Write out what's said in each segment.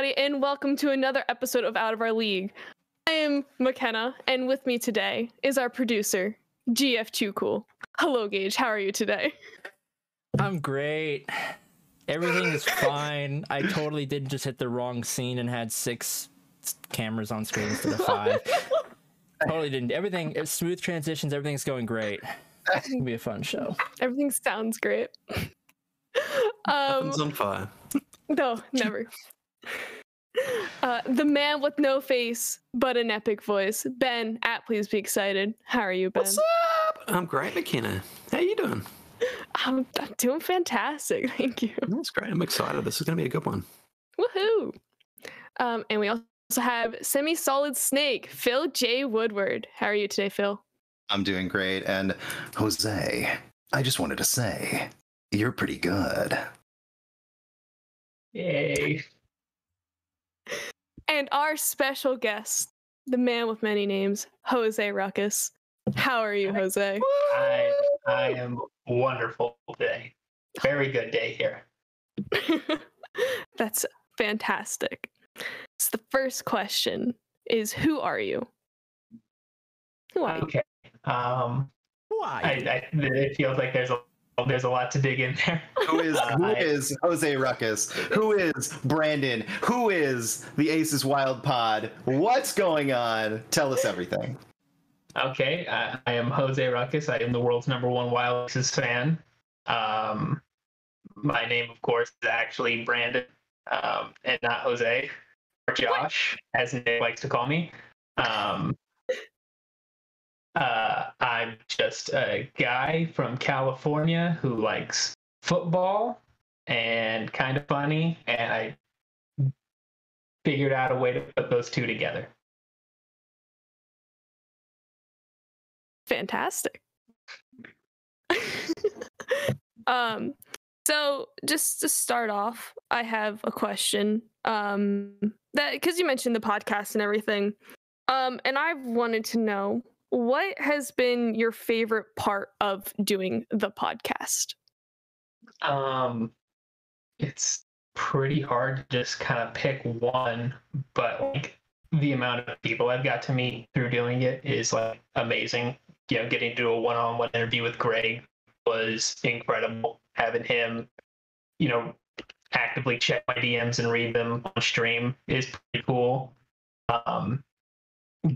everybody, and welcome to another episode of Out of Our League. I am McKenna, and with me today is our producer, GF2 Cool. Hello, Gage. How are you today? I'm great. Everything is fine. I totally did just hit the wrong scene and had six cameras on screen instead of five. totally didn't. Everything, it's smooth transitions. Everything's going great. It's gonna be a fun show. Everything sounds great. um, Heaven's on fire. no, never. Uh, the man with no face but an epic voice, Ben. At please be excited. How are you, Ben? What's up? I'm great, McKenna. How you doing? I'm, I'm doing fantastic. Thank you. That's great. I'm excited. This is going to be a good one. Woohoo! Um, and we also have semi-solid snake, Phil J. Woodward. How are you today, Phil? I'm doing great. And Jose, I just wanted to say, you're pretty good. Yay. And our special guest, the man with many names, Jose Ruckus. How are you, Jose? I I am wonderful today. Very good day here. That's fantastic. So the first question is who are you? Who are you? Okay. Um Why? I, I it feels like there's a there's a lot to dig in there. Who is who I- is Jose Ruckus? Who is Brandon? Who is the Aces Wild Pod? What's going on? Tell us everything. Okay, I, I am Jose Ruckus. I am the world's number one Wild Aces fan. Um, my name, of course, is actually Brandon, um, and not Jose or Josh, as Nick likes to call me. Um, uh, I'm just a guy from California who likes football and kind of funny, and I figured out a way to put those two together. Fantastic. um, so just to start off, I have a question. Um, that because you mentioned the podcast and everything. Um, and I've wanted to know what has been your favorite part of doing the podcast. Um, it's pretty hard to just kind of pick one, but like the amount of people I've got to meet through doing it is like amazing. You know, getting to do a one-on-one interview with Greg was incredible. Having him, you know, actively check my DMs and read them on stream is pretty cool. Um,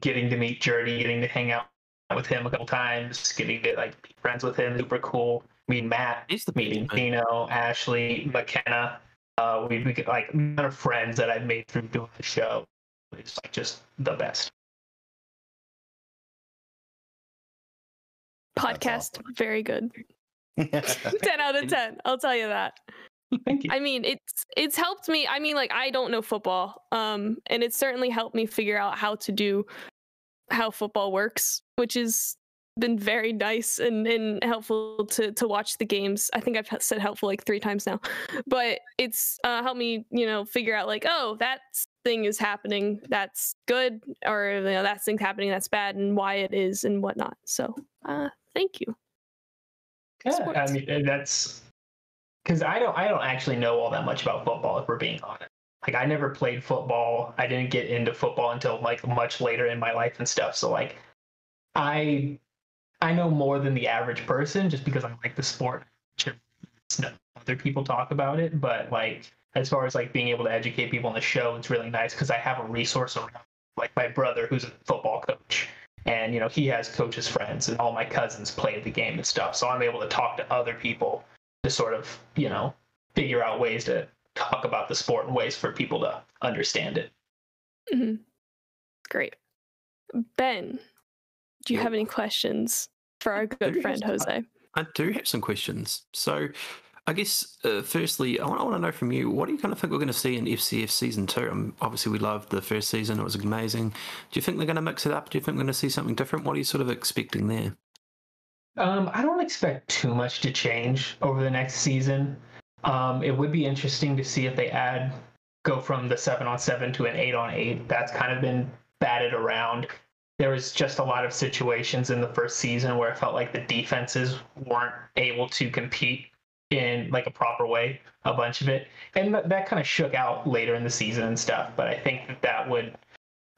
getting to meet Journey, getting to hang out with him a couple times, getting to like be friends with him, super cool. Meeting Matt, He's the meeting best, mate. Dino, Ashley, McKenna. Uh, we, we get like the amount of friends that I've made through doing the show. It's like just the best. Podcast, awesome. very good. 10 out of 10. I'll tell you that. Thank you. I mean, it's it's helped me. I mean, like I don't know football, um, and it's certainly helped me figure out how to do how football works, which has been very nice and, and helpful to to watch the games. I think I've said helpful like three times now, but it's uh, helped me, you know, figure out like, oh, that thing is happening, that's good, or you know, that thing's happening, that's bad, and why it is and whatnot. So, uh, thank you. Yeah, I mean that's because I don't I don't actually know all that much about football if we're being honest. Like I never played football. I didn't get into football until like much later in my life and stuff. So like I I know more than the average person just because I like the sport. Other people talk about it, but like as far as like being able to educate people on the show, it's really nice because I have a resource around like my brother who's a football coach and you know he has coaches friends and all my cousins play the game and stuff so i'm able to talk to other people to sort of you know figure out ways to talk about the sport and ways for people to understand it Mm-hmm. Great. Ben, do you Yeah. have any questions for our good friend have some. Jose? I do have some questions. So, I guess uh, firstly, I want, I want to know from you what do you kind of think we're going to see in FCF season two? Um, obviously, we loved the first season; it was amazing. Do you think they're going to mix it up? Do you think we're going to see something different? What are you sort of expecting there? Um, I don't expect too much to change over the next season. Um, it would be interesting to see if they add go from the seven on seven to an eight on eight. That's kind of been batted around. There was just a lot of situations in the first season where it felt like the defenses weren't able to compete in like a proper way, a bunch of it, and th- that kind of shook out later in the season and stuff. But I think that that would,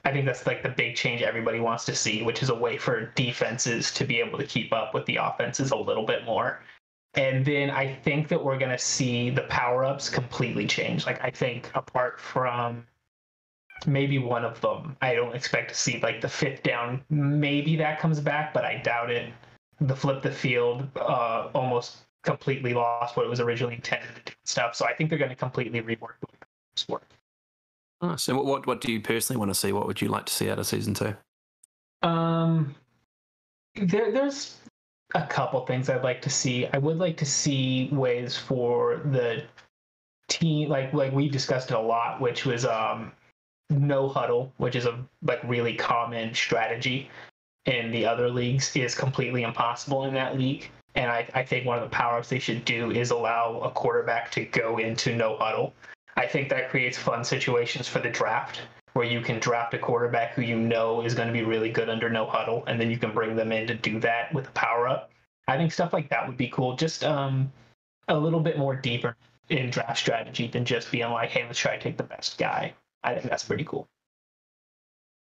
I think that's like the big change everybody wants to see, which is a way for defenses to be able to keep up with the offenses a little bit more. And then I think that we're gonna see the power ups completely change. Like I think apart from maybe one of them, I don't expect to see like the fifth down. Maybe that comes back, but I doubt it. The flip the field uh, almost completely lost what it was originally intended to do and stuff. So I think they're going to completely rework the work. Nice. And what, what do you personally want to see? What would you like to see out of season two? Um, there, there's a couple things I'd like to see. I would like to see ways for the team, like like we discussed it a lot, which was um, no huddle, which is a like really common strategy in the other leagues, is completely impossible in that league. And I, I think one of the power ups they should do is allow a quarterback to go into no huddle. I think that creates fun situations for the draft where you can draft a quarterback who you know is going to be really good under no huddle, and then you can bring them in to do that with a power up. I think stuff like that would be cool. Just um, a little bit more deeper in draft strategy than just being like, hey, let's try to take the best guy. I think that's pretty cool.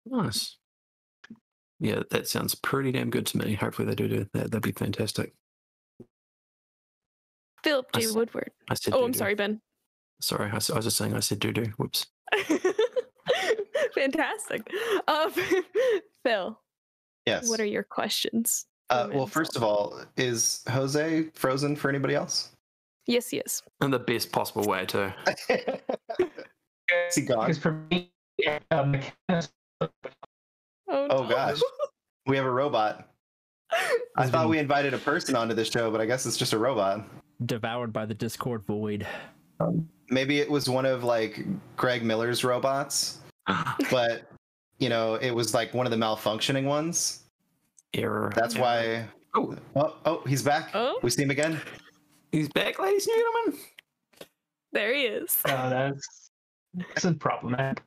Nice. Yeah, that sounds pretty damn good to me. Hopefully they do do that. That'd be fantastic. Philip I J. s- Woodward. I said. Oh, I'm sorry, Ben. Sorry, I was just saying. I said doo doo. Whoops. Fantastic. Uh, Phil, Yes. what are your questions? uh, well, first of all, is Jose frozen for anybody else? yes, yes. In the best possible way too. Is he gone? Because for me, uh, McKenna's Oh, Oh gosh, we have a robot. I thought we invited a person onto this show, but I guess it's just a robot. devoured by the Discord void. Um, Maybe it was one of like Greg Miller's robots, but you know, it was like one of the malfunctioning ones. Error. That's why. Oh, Oh, oh, he's back. Oh. We see him again. he's back, ladies and gentlemen. there he is. Oh, that's this is problematic.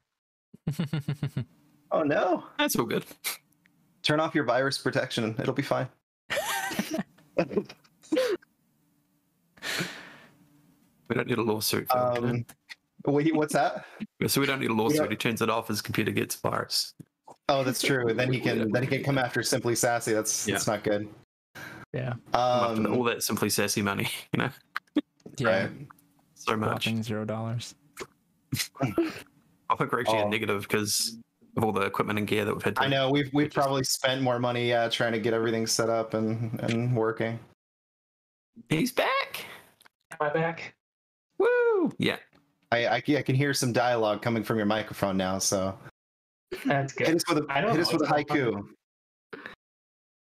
Oh no! That's all good. Turn off your virus protection. It'll be fine. We don't need a lawsuit. Um, wait, what's that? so we don't need a lawsuit. don't- He turns it off. His computer gets virus. Oh, that's true. And then he can then he can come after Simply Sassy. That's that's not good. yeah. I'm all Um, that simply sassy money. You know, Yeah. right. so much. Zero dollars. I think we're actually Oh. a negative because of all the equipment and gear that we've had. To I know we've we've Which is- probably spent more money uh, trying to get everything set up and and working. He's back. Am I back? Woo! Yeah. I, I I can hear some dialogue coming from your microphone now. So That's hit good. us with a I don't hit us with a haiku.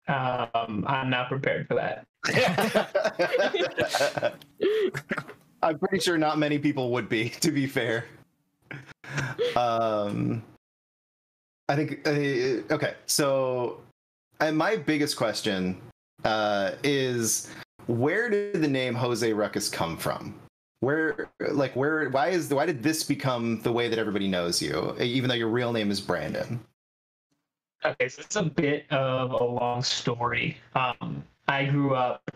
Um, I'm not prepared for that. I'm pretty sure not many people would be, to be fair. Um, I think uh, okay. So, uh, my biggest question uh, is, where did the name Jose Ruckus come from? Where, like, where? Why is why did this become the way that everybody knows you, even though your real name is Brandon? Okay, so it's a bit of a long story. Um, I grew up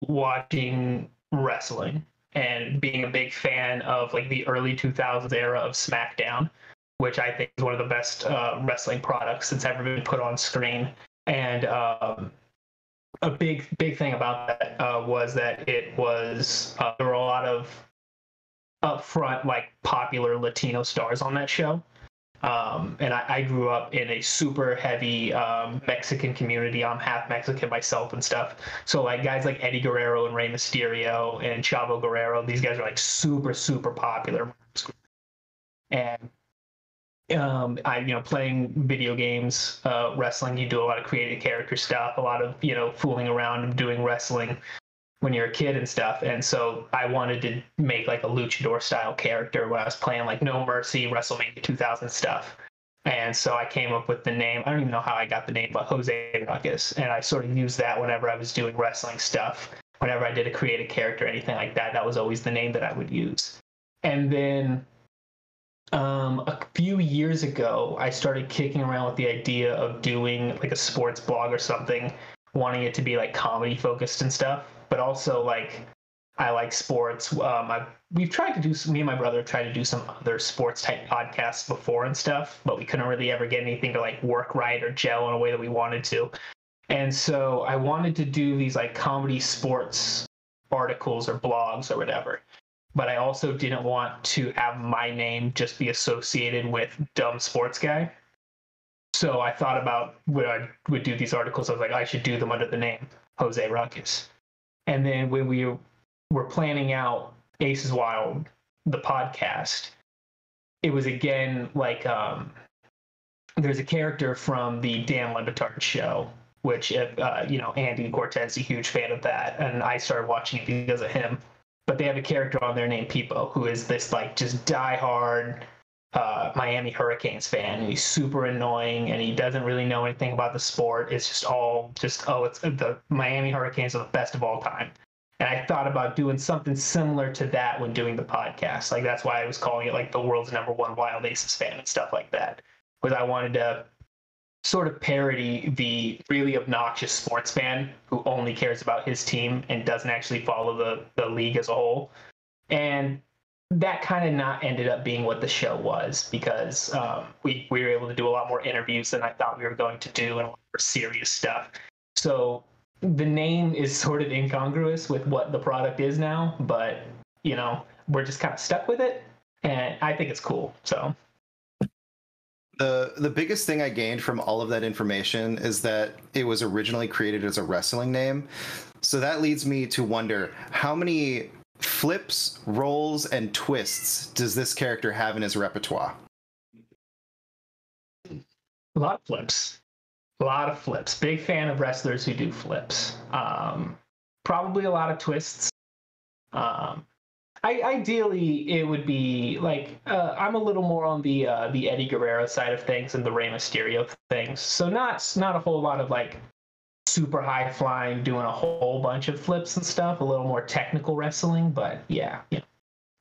watching wrestling and being a big fan of like the early 2000s era of SmackDown, which I think is one of the best uh, wrestling products that's ever been put on screen. And um, a big, big thing about that uh, was that it was uh, there were a lot of upfront like popular Latino stars on that show um, and I, I grew up in a super heavy um, Mexican community. I'm half Mexican myself and stuff. So like guys like Eddie Guerrero and Rey Mysterio and Chavo Guerrero, these guys are like super super popular. And um, I you know playing video games, uh, wrestling. You do a lot of creative character stuff, a lot of you know fooling around and doing wrestling when you're a kid and stuff. And so I wanted to make like a luchador style character when I was playing like No Mercy, WrestleMania 2000 stuff. And so I came up with the name. I don't even know how I got the name, but Jose Ruckus. And I sort of used that whenever I was doing wrestling stuff. Whenever I did a creative character, anything like that, that was always the name that I would use. And then um, a few years ago, I started kicking around with the idea of doing like a sports blog or something, wanting it to be like comedy focused and stuff, but also like I like sports. Um, I we've tried to do me and my brother tried to do some other sports type podcasts before and stuff, but we couldn't really ever get anything to like work right or gel in a way that we wanted to. And so I wanted to do these like comedy sports articles or blogs or whatever. But I also didn't want to have my name just be associated with dumb sports guy. So I thought about when I would do these articles, I was like, I should do them under the name Jose Ruckus. And then when we were planning out Aces Wild, the podcast, it was again like um, there's a character from the Dan Le Batard show, which uh, you know Andy Cortez, a huge fan of that, and I started watching it because of him. But they have a character on there named Peepo, who is this like just diehard uh, Miami Hurricanes fan. He's super annoying, and he doesn't really know anything about the sport. It's just all just oh, it's the Miami Hurricanes are the best of all time. And I thought about doing something similar to that when doing the podcast. Like that's why I was calling it like the world's number one Wild Aces fan and stuff like that. Because I wanted to sort of parody the really obnoxious sports fan who only cares about his team and doesn't actually follow the, the league as a whole. And that kind of not ended up being what the show was because um, we, we were able to do a lot more interviews than I thought we were going to do and a lot more serious stuff. So the name is sort of incongruous with what the product is now, but you know, we're just kind of stuck with it, and I think it's cool. So the the biggest thing I gained from all of that information is that it was originally created as a wrestling name. So that leads me to wonder how many flips, rolls, and twists does this character have in his repertoire? A lot of flips a lot of flips. Big fan of wrestlers who do flips. Um, probably a lot of twists. Um, I, ideally, it would be like uh, I'm a little more on the uh, the Eddie Guerrero side of things and the Rey Mysterio things. So not not a whole lot of like super high flying, doing a whole bunch of flips and stuff. A little more technical wrestling, but yeah, know,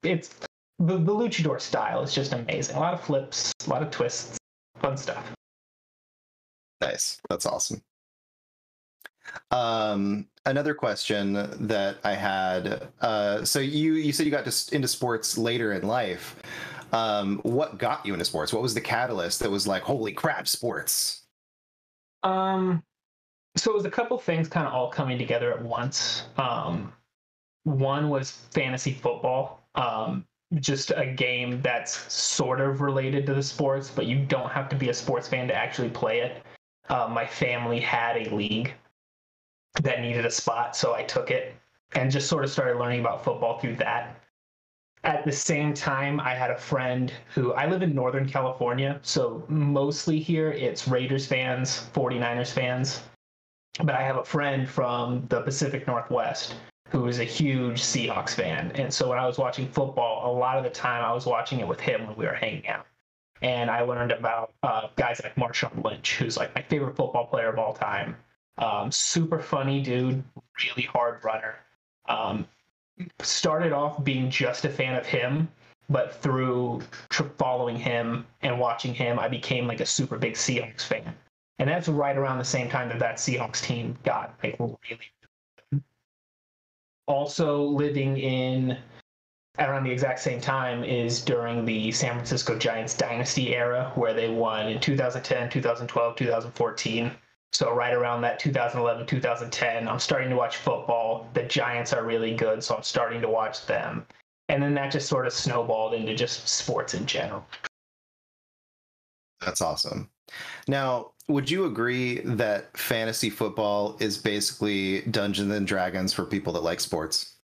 it's the, the luchador style is just amazing. A lot of flips, a lot of twists, fun stuff. Nice. That's awesome. Um, another question that I had. Uh, so you you said you got to, into sports later in life. Um, what got you into sports? What was the catalyst that was like, holy crap, sports? Um, so it was a couple things kind of all coming together at once. Um, one was fantasy football. Um, just a game that's sort of related to the sports, but you don't have to be a sports fan to actually play it uh, my family had a league that needed a spot, so I took it and just sort of started learning about football through that. At the same time, I had a friend who I live in Northern California, so mostly here it's Raiders fans, 49ers fans. But I have a friend from the Pacific Northwest who is a huge Seahawks fan. And so when I was watching football, a lot of the time I was watching it with him when we were hanging out and I learned about uh, guys like Marshawn Lynch, who's like my favorite football player of all time. Um, super funny dude, really hard runner. Um, started off being just a fan of him, but through tr- following him and watching him, I became like a super big Seahawks fan. And that's right around the same time that that Seahawks team got like really. Also living in around the exact same time is during the San Francisco Giants dynasty era, where they won in 2010, 2012, 2014. So right around that 2011, 2010, I'm starting to watch football. The Giants are really good, so I'm starting to watch them. And then that just sort of snowballed into just sports in general. That's awesome. Now, would you agree that fantasy football is basically Dungeons and Dragons for people that like sports?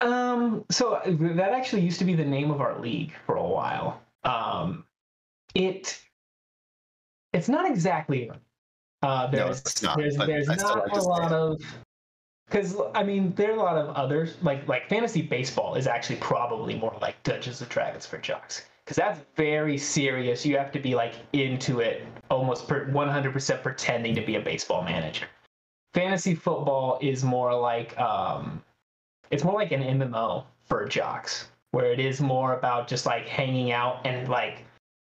Um, so that actually used to be the name of our league for a while. Um, it it's not exactly. Uh, there's no, not, there's there's not like a lot of because I mean there are a lot of others like like fantasy baseball is actually probably more like Dungeons and Dragons for jocks because that's very serious. You have to be like into it almost per, 100% pretending to be a baseball manager. Fantasy football is more like um, it's more like an MMO for jocks, where it is more about just like hanging out and like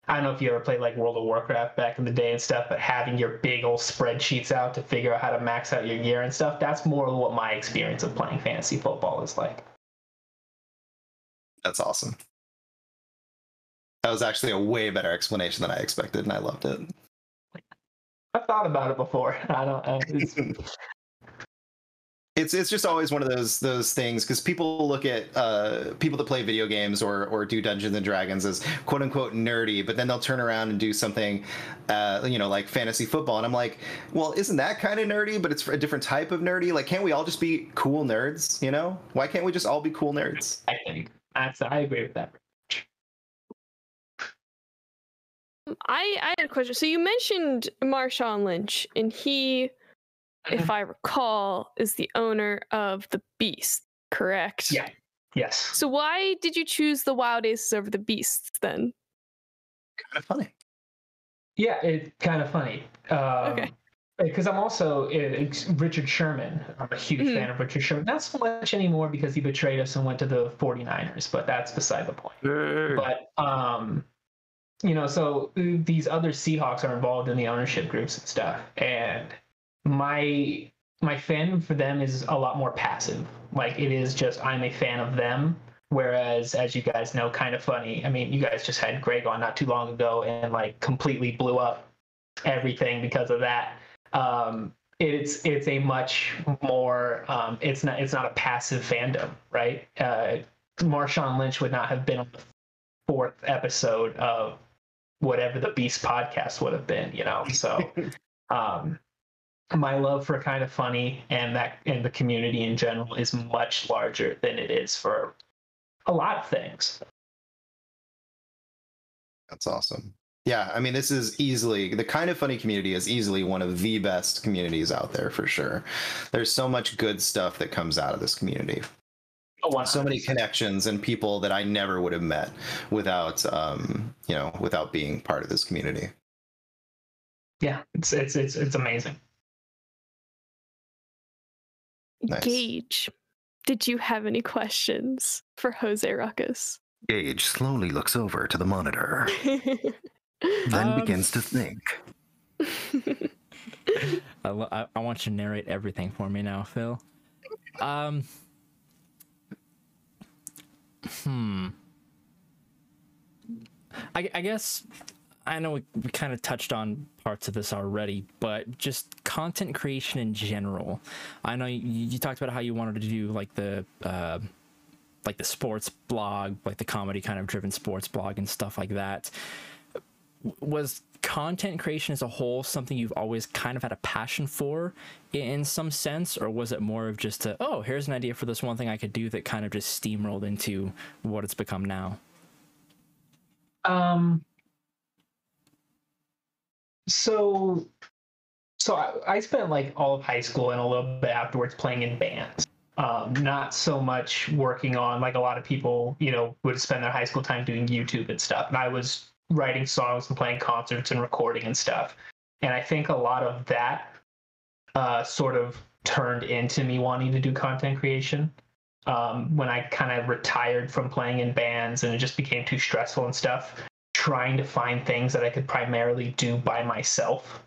I don't know if you ever played like World of Warcraft back in the day and stuff, but having your big old spreadsheets out to figure out how to max out your gear and stuff, that's more what my experience of playing fantasy football is like. That's awesome. That was actually a way better explanation than I expected, and I loved it. I've thought about it before. I don't. it's, it's it's just always one of those those things because people look at uh, people that play video games or or do Dungeons and Dragons as quote unquote nerdy, but then they'll turn around and do something, uh, you know, like fantasy football, and I'm like, well, isn't that kind of nerdy? But it's a different type of nerdy. Like, can't we all just be cool nerds? You know, why can't we just all be cool nerds? I think that's I agree with that. I I had a question. So you mentioned Marshawn Lynch, and he, if I recall, is the owner of the Beast, correct? Yeah. Yes. So why did you choose the Wild Aces over the Beasts then? Kind of funny. Yeah, it's kind of funny. Um, Okay. Because I'm also it's Richard Sherman. I'm a huge Mhm. fan of Richard Sherman. Not so much anymore because he betrayed us and went to the 49ers, but that's beside the point. But um, you know, so uh, these other Seahawks are involved in the ownership groups and stuff, and my my fandom for them is a lot more passive. Like it is just I'm a fan of them. Whereas, as you guys know, kind of funny. I mean, you guys just had Greg on not too long ago and like completely blew up everything because of that. Um, it's it's a much more um, it's not it's not a passive fandom, right? Uh, Marshawn Lynch would not have been on the fourth episode of whatever the Beast podcast would have been, you know. So um my love for kind of funny and that and the community in general is much larger than it is for a lot of things. That's awesome. Yeah, I mean, this is easily the kind of funny community is easily one of the best communities out there for sure. There's so much good stuff that comes out of this community. So many connections and people that I never would have met without, um, you know, without being part of this community. Yeah, it's it's it's it's amazing. Nice. Gage, did you have any questions for Jose Ruckus? Gage slowly looks over to the monitor, then Um, begins to think. I, lo- I, I want you to narrate everything for me now, Phil. Um. Hmm. I, I guess I know we, we kind of touched on parts of this already, but just content creation in general. I know you, you talked about how you wanted to do like the uh, like the sports blog, like the comedy kind of driven sports blog and stuff like that was content creation as a whole something you've always kind of had a passion for in some sense or was it more of just a oh here's an idea for this one thing i could do that kind of just steamrolled into what it's become now Um. So, so I, I spent like all of high school and a little bit afterwards playing in bands. Um, not so much working on like a lot of people, you know, would spend their high school time doing YouTube and stuff. And I was writing songs and playing concerts and recording and stuff. And I think a lot of that uh, sort of turned into me wanting to do content creation um, when I kind of retired from playing in bands and it just became too stressful and stuff, trying to find things that I could primarily do by myself.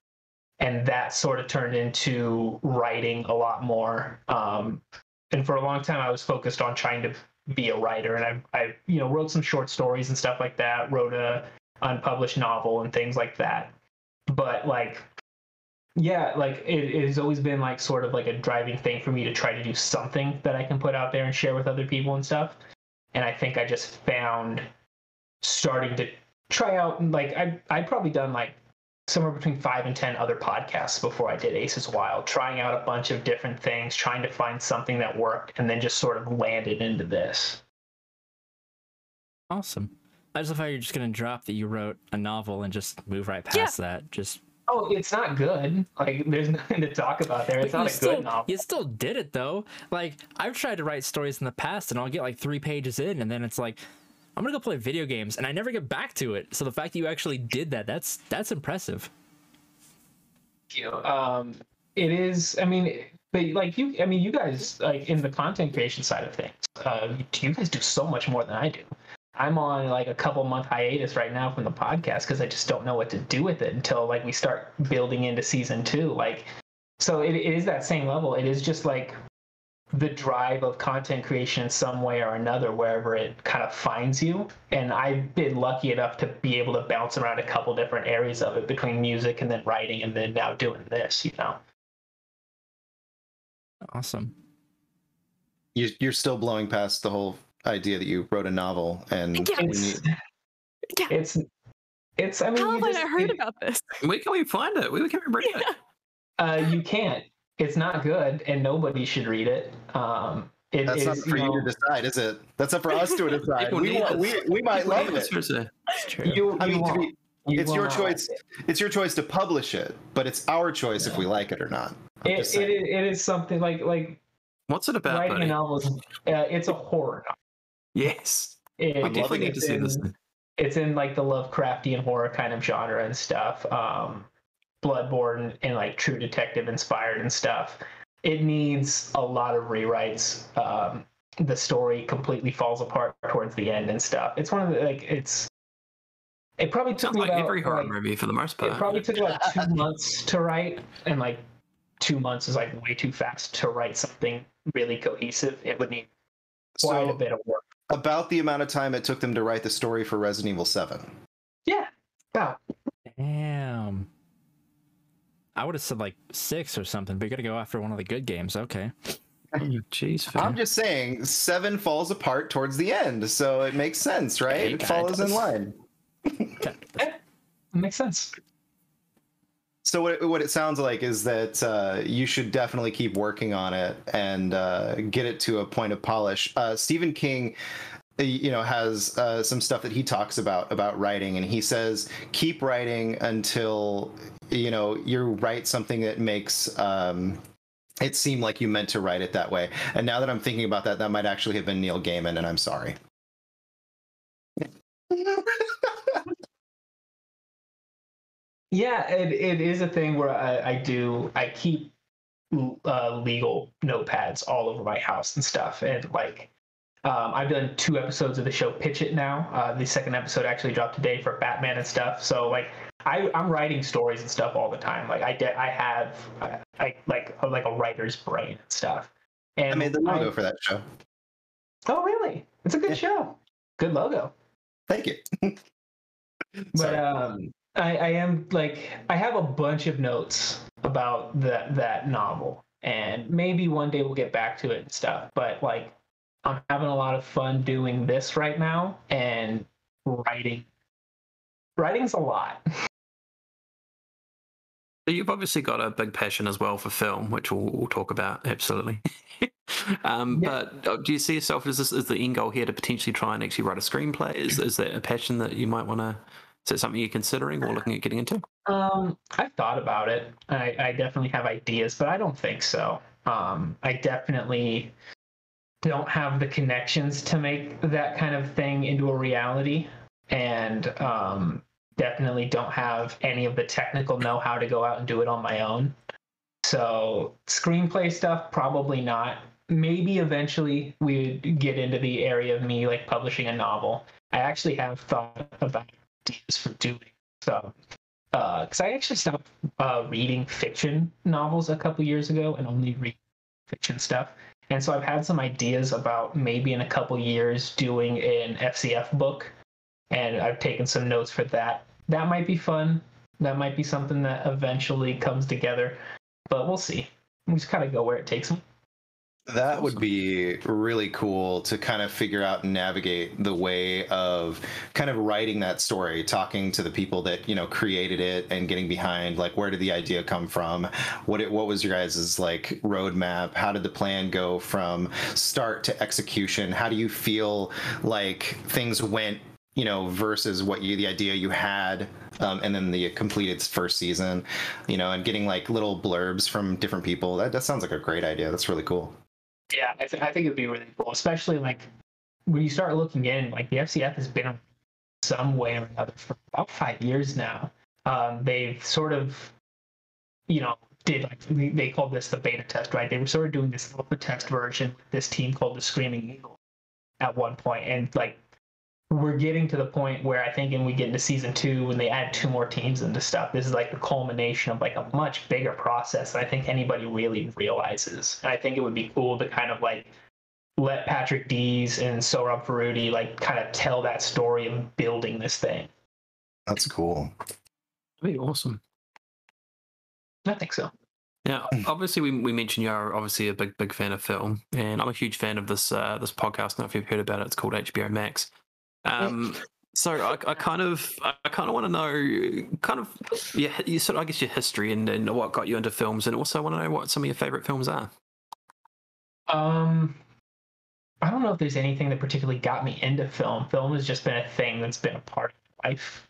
And that sort of turned into writing a lot more. Um, and for a long time, I was focused on trying to be a writer. And I, I, you know, wrote some short stories and stuff like that, wrote a unpublished novel and things like that. But like yeah like it, it has always been like sort of like a driving thing for me to try to do something that i can put out there and share with other people and stuff and i think i just found starting to try out like i I'd probably done like somewhere between five and ten other podcasts before i did aces wild trying out a bunch of different things trying to find something that worked and then just sort of landed into this. Awesome. I just love how you're just going to drop that you wrote a novel and just move right past that. Just oh it's not good. Like there's nothing to talk about there. It's But not a still, good novel. You still did it though. Like I've tried to write stories in the past, and I'll get like three pages in, and then it's like, I'm gonna go play video games, and I never get back to it. So the fact that you actually did that, that's that's impressive. you um it is i mean but like you i mean you guys like in the content creation side of things uh you guys do so much more than i do I'm on like a couple month hiatus right now from the podcast because I just don't know what to do with it until like we start building into season two. Like, so it, it is that same level. It is just like the drive of content creation in some way or another wherever it kind of finds you and i've been lucky enough to be able to bounce around a couple different areas of it between music and then writing and then now doing this you know Awesome. You, you're still blowing past the whole idea that you wrote a novel and Yes. we it's need- Yeah. it's it's i mean How you have I not heard you- about this? Where can we find it? Where can we read it? uh you can't it's not good and nobody should read it um it that's is, not for you, know, to decide, is it? That's up for us to decide. We, want- we, we might love it. this It's true. you, I mean, be, it's your choice. it. It's your choice to publish it, but it's our choice if we like it or not. It, it, it is something like like What's it about, writing a buddy? novel is uh, it's a horror novel. Yes. It- We definitely need to it's see in- this. it's in like the Lovecraftian horror kind of genre and stuff. Um, Bloodborne and like True Detective inspired and stuff. It needs a lot of rewrites. Um, the story completely falls apart towards the end and stuff. It's one of the like it's. It probably took me like about, every horror like, movie for the most part. It probably took about two months to write, and like two months is like way too fast to write something really cohesive. It would need quite a bit of work. about the amount of time it took them to write the story for Resident Evil 7. Yeah, about Damn. I would have said like six or something, but you're gonna go after one of the good games. Okay. Jeez, I'm just saying, 7 falls apart towards the end, so it makes sense, right? Hey, it follows in line. Okay. makes sense. So what it, what it sounds like is that uh, you should definitely keep working on it and uh, get it to a point of polish. Uh, Stephen King, you know, has uh, some stuff that he talks about about writing, and he says keep writing until you know you write something that makes. Um, it seem like you meant to write it that way. And now that I'm thinking about that, that might actually have been Neil Gaiman, and I'm sorry. Yeah, it, it is a thing where I, I do I keep uh, legal notepads all over my house and stuff, and like um, I've done two episodes of the show Pitch It now. Uh, the second episode actually dropped today for Batman and stuff. So like I I'm writing stories and stuff all the time. Like I get I have I, I like like a writer's brain and stuff. And I made the I- logo for that show. Oh really? It's a good Yeah. show. Good logo. Thank you. But um, I, I am like I have a bunch of notes about that that novel, and maybe one day we'll get back to it and stuff. But like, I'm having a lot of fun doing this right now and writing. Writing's a lot. So You've obviously got a big passion as well for film, which we'll, we'll talk about absolutely. um, Yeah. But uh, do you see yourself as this is the end goal here to potentially try and actually write a screenplay? Is is that a passion that you might want to? Is that something you're considering or looking at getting into? Um, I've thought about it. I, I definitely have ideas, but I don't think so. Um, I definitely don't have the connections to make that kind of thing into a reality, and um, definitely don't have any of the technical know-how to go out and do it on my own. So screenplay stuff, probably not. Maybe eventually we would get into the area of me like publishing a novel. I actually have thought about ideas for doing so because I actually stopped uh, reading fiction novels a couple years ago and only read fiction stuff. And so I've had some ideas about maybe in a couple years doing an FCF book, and I've taken some notes for that. That might be fun. That might be something that eventually comes together, but we'll see. We just kind of go where it takes me. That would be really cool to kind of figure out and navigate the way of kind of writing that story, talking to the people that you know created it, and getting behind like where did the idea come from, what it what was your guys' like roadmap, how did the plan go from start to execution, how do you feel like things went, you know, versus what you the idea you had, um, and then the completed first season, you know, and getting like little blurbs from different people. That that sounds like a great idea. That's really cool. Yeah, I, th- I think it'd be really cool, especially like when you start looking in. Like the FCF has been some way or another for about five years now. Um, they've sort of, you know, did like they- called this the beta test, right? They were sort of doing this alpha test version with this team called the Screaming Eagle at one point, and like we're getting to the point where I think, and we get into season two when they add two more teams into stuff. This is like the culmination of like a much bigger process than I think anybody really realizes. And I think it would be cool to kind of like let Patrick Dees and Sohrob Farudi like kind of tell that story of building this thing. That's cool. That'd be awesome. I think so. Now, obviously, we, we mentioned you're obviously a big, big fan of film, and I'm a huge fan of this uh, this podcast. I don't know if you've heard about it. It's called HBO Max. Um, so I, I kind of I kind of want to know kind of yeah you sort of I guess your history and, and what got you into films, and also I want to know what some of your favorite films are. Um, I don't know if there's anything that particularly got me into film. Film has just been a thing that's been a part of my life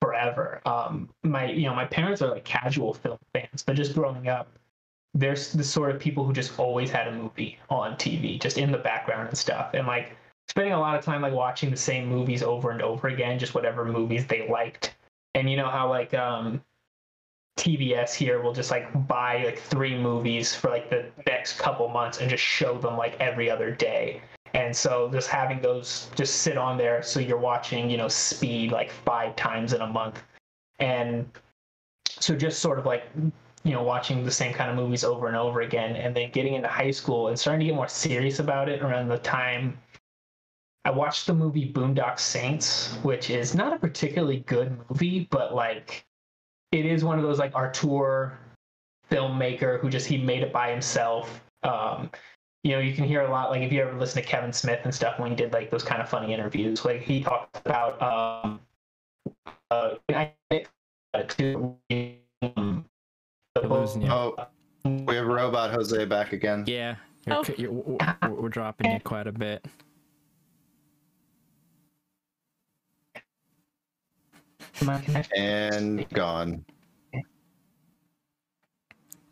forever. Um, my you know my parents are like casual film fans, but just growing up, there's the sort of people who just always had a movie on TV, just in the background and stuff, and like spending a lot of time like watching the same movies over and over again, just whatever movies they liked. And you know how like um TBS here will just like buy like three movies for like the next couple months and just show them like every other day. And so just having those just sit on there so you're watching, you know, speed like five times in a month. And so just sort of like you know watching the same kind of movies over and over again and then getting into high school and starting to get more serious about it around the time I watched the movie Boondock Saints, which is not a particularly good movie, but like it is one of those like auteur filmmaker who just he made it by himself. Um, you know, you can hear a lot like if you ever listen to Kevin Smith and stuff when he did like those kind of funny interviews, like he talked about um uh I to um, We're losing you. Oh, we have robot Jose back again. Yeah, you're, Oh. you're, we're, we're- we're dropping you quite a bit. my connection. And gone.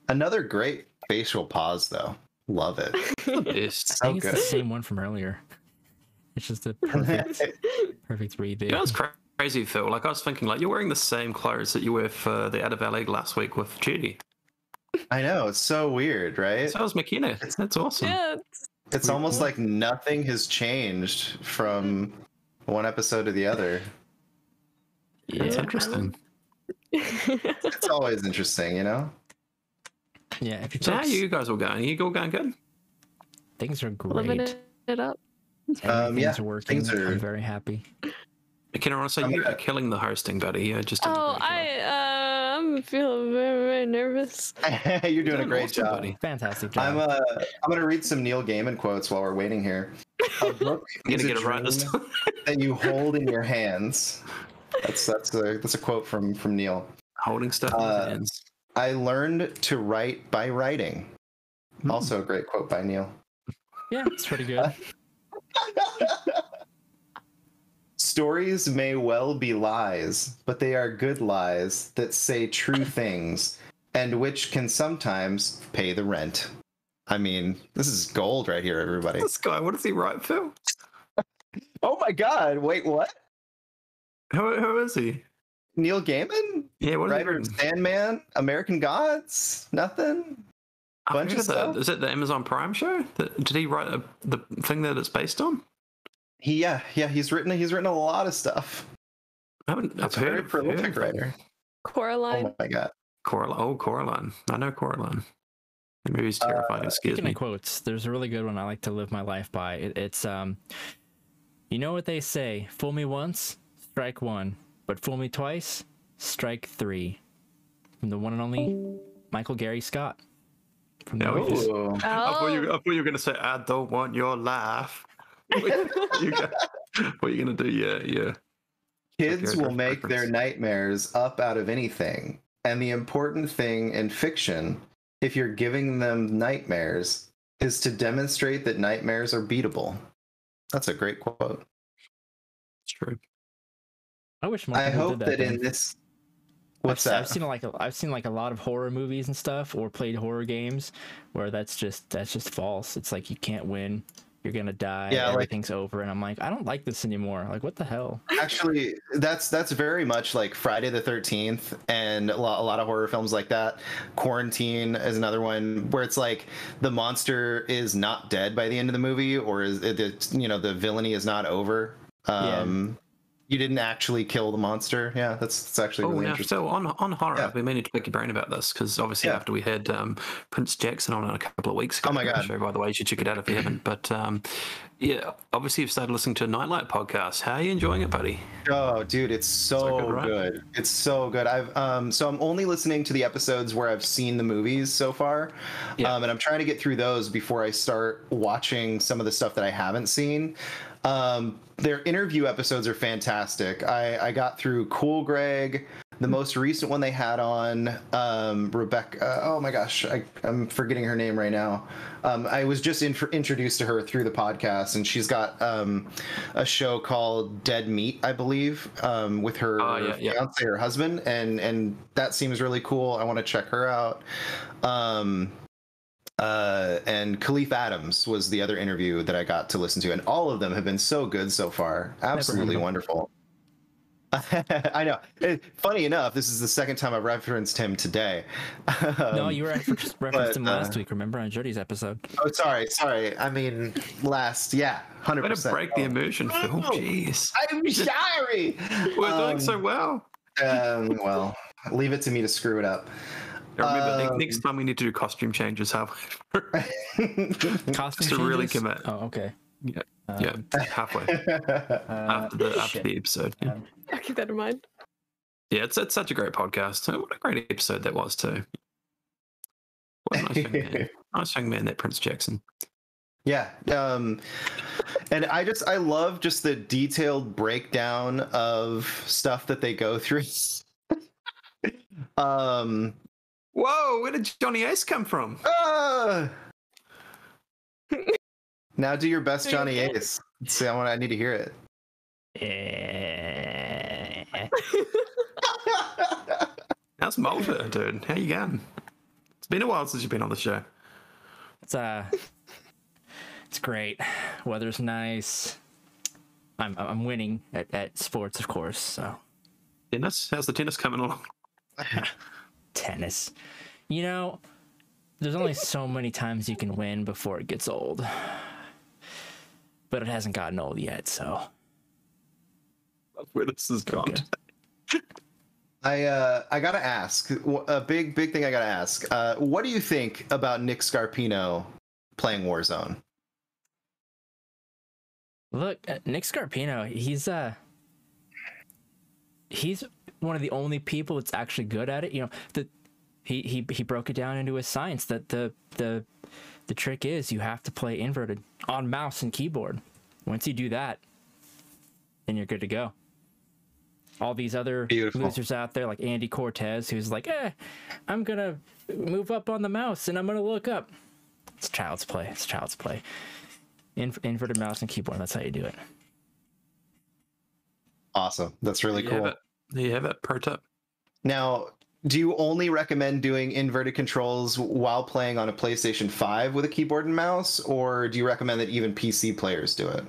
Another great facial pause, though. Love it. Yes. I So think it's the same one from earlier. It's just a perfect, perfect redo. You know, it's cra- crazy, Phil. Like I was thinking, like you're wearing the same clothes that you wore for the Out of LA last week with Judy. I know it's so weird, right? So was McKenna. That's awesome. Yeah, It's We- almost like nothing has changed from one episode to the other. That's interesting. It's always interesting, you know. yeah. If you So how are you guys all going? you all going good? things are living great. it, it up. Um, yeah, working. things are- I'm very happy. Can honestly, I'm you're killing the hosting, buddy. You just did a Oh. I uh, I'm feeling very very nervous. You're doing a great awesome, job. buddy. Fantastic job. I'm uh, I'm gonna read some Neil Gaiman quotes while we're waiting here. A book I'm is gonna a get it right this dream time. that you hold in your hands. That's that's a that's a quote from from Neil. Holding stuff Uh, his hands. I learned to write by writing. Hmm. Also a great quote by Neil. yeah, it's pretty good. Stories may well be lies, but they are good lies that say true things and which can sometimes pay the rent. I mean, this is gold right here, everybody. This guy, what does he write, Phil? Oh my god, wait, what? Who, who is he? Neil Gaiman? Yeah, what is he Writer of? Sandman? American Gods? Nothing? I bunch of forget that- stuff? Is it the Amazon Prime show? That- Did he write a, the thing that it's based on? He yeah, yeah, he's written he's written a lot of stuff. I haven't. That's I've a heard very prolific heard writer. Coraline. Oh my god. Coraline. Oh, Coraline. I know Coraline. The movie's terrifying. it scares Speaking me. quotes, there's a really good one I like to live my life by. It, it's um, you know what they say: fool me once, strike one, but fool me twice, strike three. From the one and only Michael Gary Scott. From the Yeah, we just- Ooh. I thought, you, I Oh, thought you were going to say, I don't want your laugh. what, you got, what are you going to do? Yeah, yeah. Kids will make their nightmares up out of anything. And the important thing in fiction, if you're giving them nightmares, is to demonstrate that nightmares are beatable. That's a great quote. It's true. I wish more I hope that, that. in this. What's I've, that? I've seen like a, I've seen like a lot of horror movies and stuff, or played horror games, where that's just that's just false. It's like you can't win, you're gonna die, Yeah, like- everything's over, and I'm like, I don't like this anymore. Like, what the hell? Actually, that's that's very much like Friday the Thirteenth, and a lot, a lot of horror films like that. Quarantine is another one where it's like the monster is not dead by the end of the movie, or is it, you know the villainy is not over. Um, You didn't actually kill the monster. Yeah, that's that's actually Oh, really now, interesting. so on on horror, Yeah. I've been meaning to pick your brain about this because obviously Yeah. after we had um, Prince Jackson on a couple of weeks ago, Oh my God. show by the way, you should check it out if you haven't. But um, yeah, obviously you've started listening to Nightlight podcast. How are you enjoying it, buddy? Oh, dude, it's so, good, right? good. It's so good. I've um, so I'm only listening to the episodes where I've seen the movies so far, Yeah. um, and I'm trying to get through those before I start watching some of the stuff that I haven't seen. Um, their interview episodes are fantastic. I I got through Cool Greg. The most recent one they had on um, Rebecca. oh my gosh, I, I'm forgetting her name right now. Um, I was just in, introduced to her through the podcast, and she's got um, a show called Dead Meat, I believe, um, with her Oh, yeah, yeah. fiance or husband, and and that seems really cool. I want to check her out. Uh, and Khalif Adams was the other interview that I got to listen to, and all of them have been so good so far. Absolutely wonderful. I know. It- funny enough, this is the second time I've referenced him today. no, Um, you were referenced, referenced him last uh, week. Remember on Jody's episode? Oh, sorry, sorry. I mean, last, yeah, hundred Way to percent. break the immersion, Phil. Oh. Jeez, I'm sorry. we're Um, doing so well. Um, well, leave it to me to screw it up. Remember, ne- um, next time we need to do costume changes halfway through. Costume to really commit. Oh, okay. yeah, Um, yeah, halfway uh, after the after shit. the episode. Yeah. Um, I'll keep that in mind. Yeah, it's it's such a great podcast. Oh, What a great episode that was too. What a nice young man. Nice young man, that Prince Jackson. Yeah. Um, and I just I love just the detailed breakdown of stuff that they go through. um Whoa, where did Johnny Ace come from? ah! Now do your best Johnny? Ace. Let's see, I want I need to hear it. eh. That's Malta, dude. How you going? It's been a while since you've been on the show. It's uh, it's great. Weather's nice. I'm I'm winning at, at sports, of course. So Tennis? How's the tennis coming along? tennis. You know, there's only so many times you can win before it gets old. But it hasn't gotten old yet, so Where this is going. Okay. I uh I gotta ask a big big thing I gotta ask. Uh, what do you think about Nick Scarpino playing Warzone? Look, uh, Nick Scarpino, he's uh he's one of the only people that's actually good at it. You know, the he he he broke it down into his science that the the the trick is you have to play inverted on mouse and keyboard. Once you do that, then you're good to go. All these other Beautiful. losers out there like Andy Cortez who's like, "Eh, I'm going to move up on the mouse and I'm going to look up." It's child's play. It's child's play. In- inverted mouse and keyboard. That's how you do it. Awesome. That's really There you cool. have it. There you have it. Pro tip. Now, do you only recommend doing inverted controls while playing on a PlayStation 5 with a keyboard and mouse, or do you recommend that even PC players do it?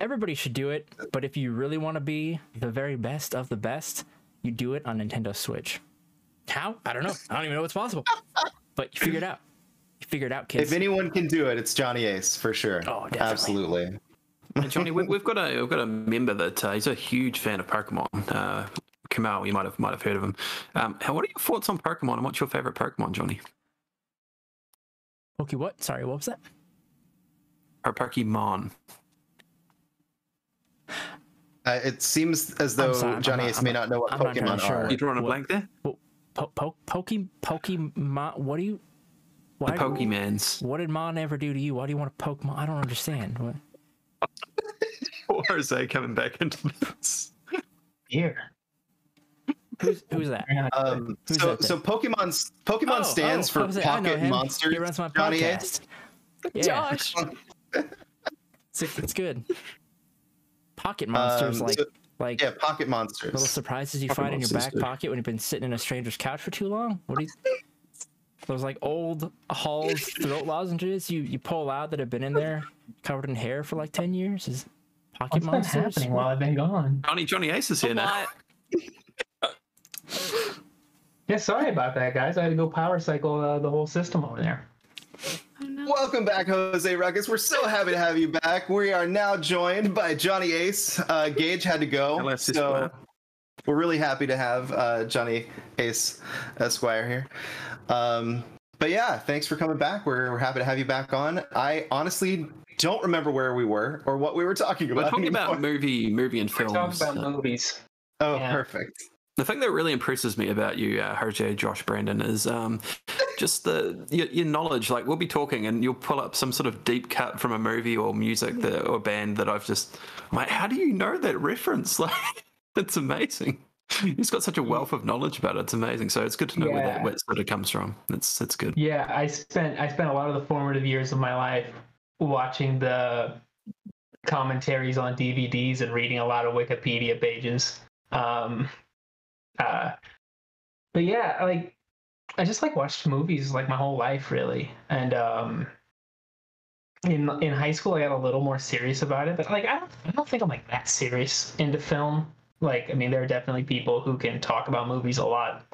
Everybody should do it, but if you really want to be the very best of the best, you do it on Nintendo Switch. How? I don't know. I don't even know what's possible. But you figure it out. You figure it out, kids. If anyone can do it, it's Johnny Ace for sure. Oh, definitely. Absolutely. Hey, Johnny, we, we've got a we've got a member that uh, he's a huge fan of Pokemon. Uh, Kamal, you might have might have heard of him. Um, how, what are your thoughts on Pokemon, and what's your favorite Pokemon, Johnny? Pokey what? Sorry, what was that? Or Pokemon? Uh, it seems as though sorry, Johnny not- may not- not know what I'm Pokemon entirely sure are. You drawing a blank there? Po- po- pokey Pokemon. What do you? Why? The Pokemans. What did Mon ever do to you? Why do you want a Pokemon? I don't understand. What? Or is they coming back into this? Here. Who's who's that? Um, Who's so, that so Pokemon Pokemon Oh, stands oh, for Jose, Pocket him. Monsters. He runs my Johnny podcast. Yeah, Josh. it's, it's good. Pocket monsters Um, like so- like Yeah, Pocket monsters. little surprises you Pocket find in your back dude. pocket when you've been sitting in a stranger's couch for too long. What do you? Those like old Hall's throat lozenges you you pull out that have been in there covered in hair for like ten years is pocket What's been monsters. happening while I've been gone? Johnny Johnny Ace is here now. Yeah, sorry about that, guys. I had to go power cycle uh, the whole system over there. Oh no. Welcome back, Jose Ruckus. We're so happy to have you back. We are now joined by Johnny Ace. Uh, Gage had to go, Hello, so Squire. we're really happy to have uh, Johnny Ace Esquire here. Um, but yeah, thanks for coming back. We're, we're happy to have you back on. I honestly don't remember where we were or what we were talking about. We're talking anymore. about movie, movie and films. We're talking films. about movies. Oh, yeah. perfect. The thing that really impresses me about you, uh, Jose, Josh, Brandon, is um, just the your, your knowledge. Like we'll be talking, and you'll pull up some sort of deep cut from a movie or music that, or band that I've just. I'm like, how do you know that reference? Like, it's amazing. He's got such a wealth of knowledge about it. It's amazing. So it's good to know where that where it sort of comes from. That's it's good. Yeah, I spent I spent a lot of the formative years of my life watching the commentaries on DVDs and reading a lot of Wikipedia pages. Um, uh, but yeah, like I just like watched movies like my whole life really, and um, in in high school I got a little more serious about it. But like I don't I don't think I'm like that serious into film. Like I mean, there are definitely people who can talk about movies a lot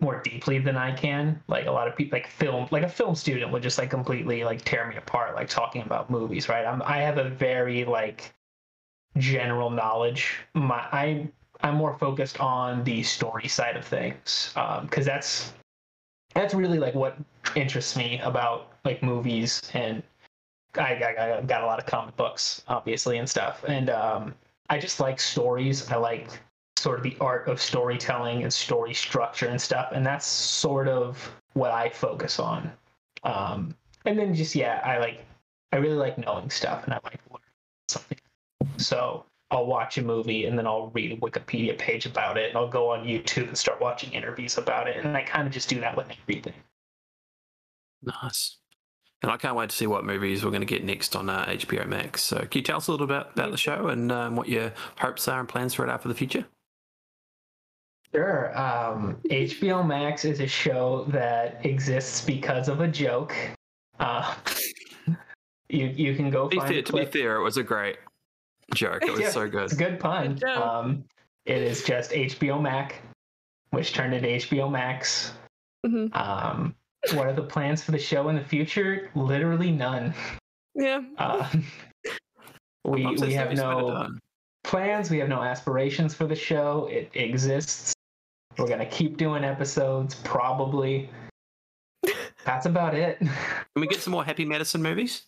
more deeply than I can. Like a lot of people, like film, like a film student would just like completely like tear me apart, like talking about movies, right? I'm, I have a very like general knowledge. My, I, I'm more focused on the story side of things, because that's that's really like what interests me about like movies and I, I, I got a lot of comic books obviously and stuff and um, i just like stories. I like sort of the art of storytelling and story structure and stuff and that's sort of what i focus on. Um, and then just yeah i like i really like knowing stuff and i like learning something. So i'll watch a movie and then i'll read a wikipedia page about it and i'll go on youtube and start watching interviews about it and i kind of just do that with everything. Nice. And I can't wait to see what movies we're going to get next on uh, HBO Max. So, can you tell us a little bit about the show and um, what your hopes are and plans for it out for the future? Sure. Um, HBO Max is a show that exists because of a joke. Uh, you you can go To be, find fair, a to be fair, it was a great joke. It was Yeah, so good. It's a good pun. Good. Um, it is just HBO Mac, which turned into HBO Max. Mhm. Um, what are the plans for the show in the future? Literally none. Yeah. Uh, we we have the best way to no plans. We have no aspirations for the show. It exists. We're gonna keep doing episodes, probably. That's about it. Can we get some more Happy Madison movies?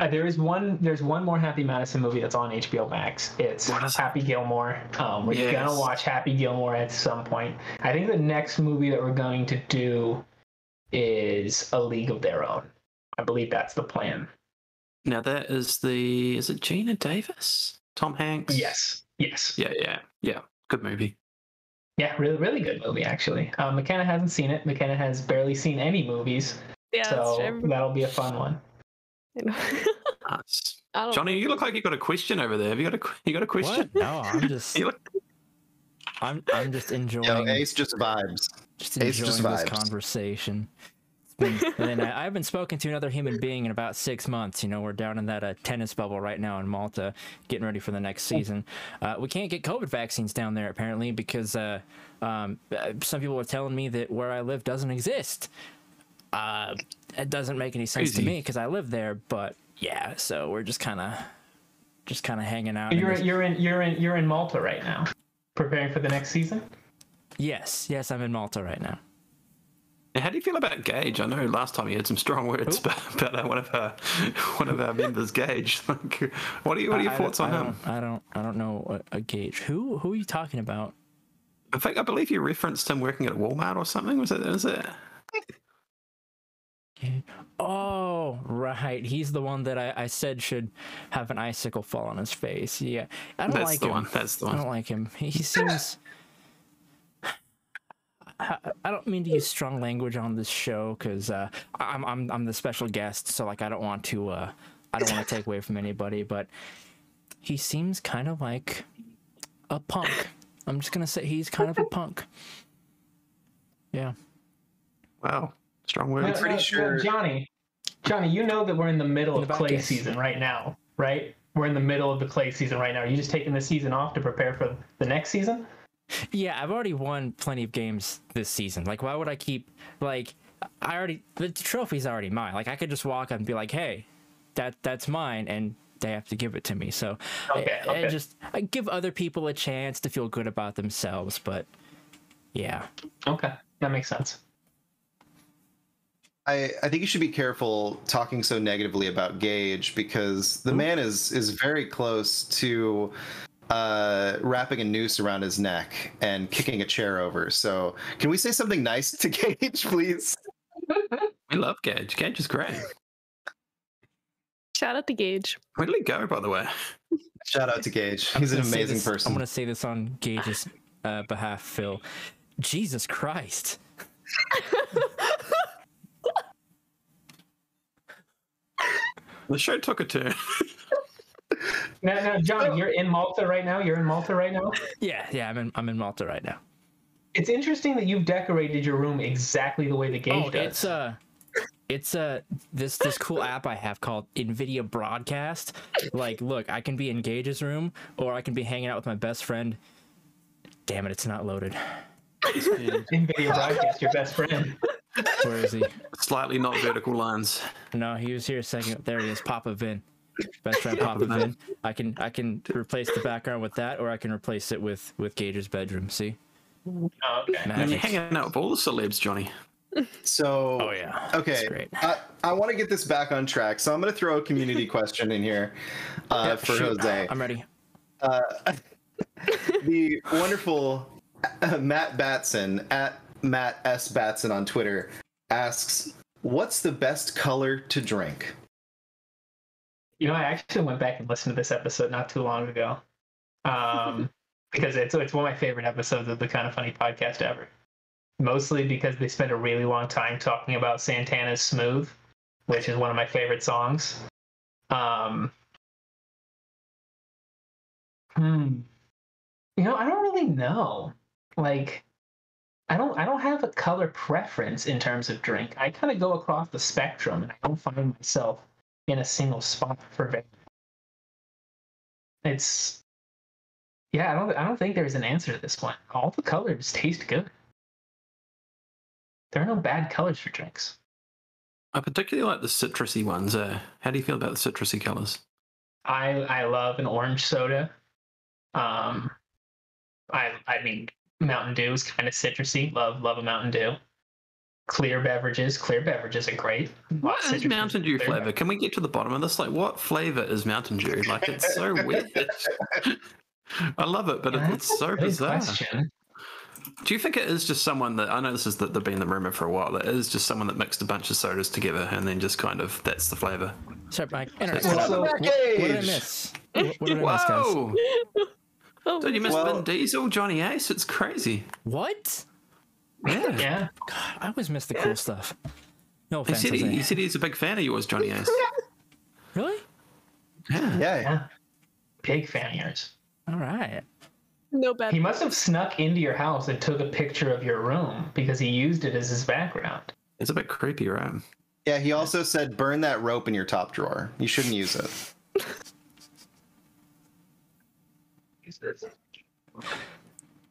Uh, there is one. There's one more Happy Madison movie that's on HBO Max. It's What is it? Happy Gilmore. Um, we're Yes. gonna watch Happy Gilmore at some point. I think the next movie that we're going to do is A League of Their Own. I believe that's the plan. Now that is the is it Geena Davis, Tom Hanks? Yes. Yes. Yeah, yeah, yeah. Good movie. Yeah. Really, really good movie actually. Um, McKenna hasn't seen it. McKenna has barely seen any movies, Yeah. so that's true. that'll be a fun one. Nice. I Johnny, you look like you got a question over there. Have you got a you got a question? What? No, I'm just You look, I'm I'm just enjoying Yo, Ace just vibes. just Ace enjoying just this vibes. conversation. It's been- and I, I haven't spoken to another human being in about six months. You know, we're down in that uh, tennis bubble right now in Malta, getting ready for the next season. Uh, we can't get COVID vaccines down there apparently because uh, um, uh, some people are telling me that where I live doesn't exist. Uh, it doesn't make any sense Crazy. to me because I live there. But yeah, so we're just kind of just kind of hanging out. You're this- you're in you're in you're in Malta right now, preparing for the next season. yes, yes, I'm in Malta right now. Now, how do you feel about Gage? I know last time you had some strong words about, about uh, one of our one of our members, Gage. Like, what are you, what are your I- I thoughts don't- on I him? don't, I don't, I don't know a, a gauge. Who, who are you talking about? In fact, I believe you referenced him working at Walmart or something. Was it? Was it? Oh, right. He's the one that I, I said should have an icicle fall on his face. Yeah, I don't That's like the him. one. That's the one. I don't like him. He, seems. I, I don't mean to use strong language on this show because uh, I'm I'm I'm the special guest, so like I don't want to uh, I don't want to take away from anybody, but he seems kind of like a punk. I'm just gonna say he's kind of a punk. Yeah. Wow, strong Well, words. pretty sure- well, Johnny, Johnny, you know that we're in the middle In of clay podcast. season right now, right? We're in the middle of the clay season right now. Are you just taking the season off to prepare for the next season? Yeah, I've already won plenty of games this season. Like, why would I keep like? I already the trophy's already mine. Like I could just walk up and be like, "Hey, that that's mine," and they have to give it to me. So Okay, I, I just I give other people a chance to feel good about themselves. But yeah, Okay, that makes sense. I, I think you should be careful talking so negatively about Gage because the man is is very close to uh, wrapping a noose around his neck and kicking a chair over. So can we say something nice to Gage, please? We love Gage. Gage is great. Shout out to Gage. Where did he go, by the way? Shout out to Gage. He's an amazing this- person. I'm gonna say this on Gage's uh, behalf, Phil. Jesus Christ. The show took a turn. Now, now, John, you're in Malta right now. You're in Malta right now. Yeah, yeah, I'm in I'm in Malta right now. It's interesting that you've decorated your room exactly the way the game Oh, does. it's uh it's uh this this cool app I have called Nvidia Broadcast. Like, look, I can be in Gage's room or I can be hanging out with my best friend. Damn it, it's not loaded. NVIDIA broadcast, your best friend. Where is he? Slightly not vertical lines. No, he was here a second. There he is, Papa Vin. Best friend Papa Vin. I can I can replace the background with that, or I can replace it with with Gage's bedroom. See, Oh, okay. And you're magic. hanging out with all the celebs, Johnny. so Oh yeah. Okay, great. I, I want to get this back on track, so I'm going to throw a community question in here uh, Yeah, for shoot. Jose. I'm ready. Uh, the wonderful uh, Matt Batson at Matt S Batson on Twitter asks, "What's the best color to drink?" You know, I actually went back and listened to this episode not too long ago, um, because it's it's one of my favorite episodes of the Kind of Funny podcast ever. Mostly because they spent a really long time talking about Santana's "Smooth," which is one of my favorite songs. Um, hmm. You know, I don't really know. Like, I don't I don't have a color preference in terms of drink. I kind of go across the spectrum, and I don't find myself in a single spot for very. It's yeah, I don't I don't think there's an answer to this one. All the colors taste good. There are no bad colors for drinks. I particularly like the citrusy ones. Uh, how do you feel about the citrusy colors? I I love an orange soda. Um, I I mean Mountain Dew is kind of citrusy. Love love a Mountain Dew. Clear beverages, clear beverages are great. What is Mountain Dew clear flavor? Can we get to the bottom of this? Like, what flavor is Mountain Dew? Like, it's so weird. I love it, but it- it's so bizarre. question. Do you think it is just someone that I know this has the, the, been the rumor for a while? That it is just someone that mixed a bunch of sodas together and then just kind of that's the flavor. Sorry, my internet. Well, so- what, what did I Gage! miss? What, what did I miss, guys? Whoa! Oh, Dude, you missed Well- Vin Diesel, Johnny Ace. It's crazy. What? Yeah. Yeah. God, I always miss the cool stuff. No He offense, said, he, he said he's a big fan of yours, Johnny Ace. Really? Yeah. Yeah, Yeah. Big fan of yours. All right. no bad. He must have snuck into your house and took a picture of your room because he used it as his background. It's a bit creepy, right? yeah. He also said, "Burn that rope in your top drawer. You shouldn't use it."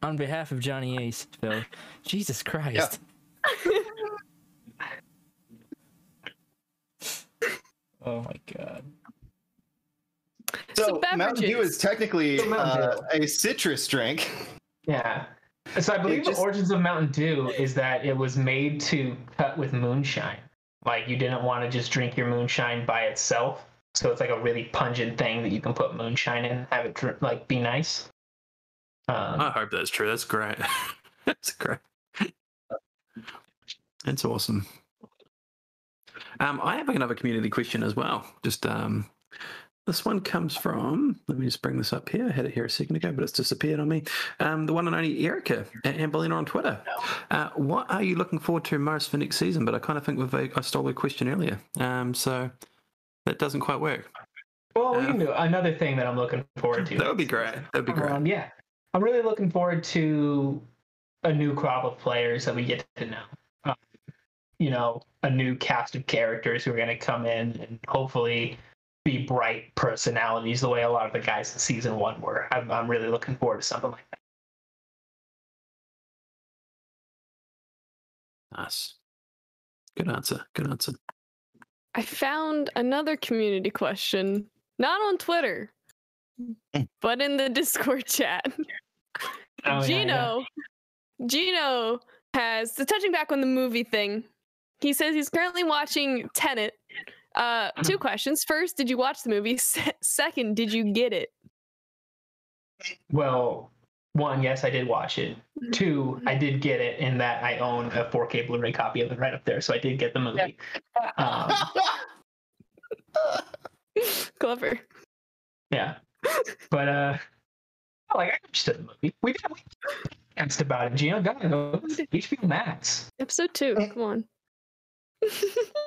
On behalf of Johnny Ace, Phil. Jesus Christ. oh my god. So, So Mountain Dew is technically uh, a citrus drink. Yeah. So I believe just- the origins of Mountain Dew is that it was made to cut with moonshine. Like you didn't want to just drink your moonshine by itself. So it's like a really pungent thing that you can put moonshine in, have it like be nice. Um, I hope that's true. That's great. that's great. That's awesome. Um, I have another community question as well. Just um, this one comes from. Let me just bring this up here. I had it here a second ago, but it's disappeared on me. Um, the one and only Erica at Amberlina on Twitter. Uh, what are you looking forward to most for next season? But I kind of think we've, I stole the question earlier, um, so that doesn't quite work. well, we can do another thing that I'm looking forward to. That would be great. That would be great. Um, yeah, I'm really looking forward to a new crop of players that we get to know. Um, you know, a new cast of characters who are going to come in and hopefully be bright personalities the way a lot of the guys in season one were. I'm, I'm really looking forward to something like that. Nice. Good answer. Good answer. I found another community question, not on Twitter, Mm. but in the Discord chat. Oh, yeah, yeah. Gino, Gino has the touching back on the movie thing. He says he's currently watching Tenet. Uh, Mm-hmm. two questions. First, did you watch the movie? Se- second, did you get it? Well, one, yes, I did watch it. Two, I did get it in that I own a 4K Blu-ray copy of it right up there, so I did get the movie. Um, Clever. yeah, but uh, like I understood the movie. We did we asked about it. Gino got HBO Max. Episode two. Come on.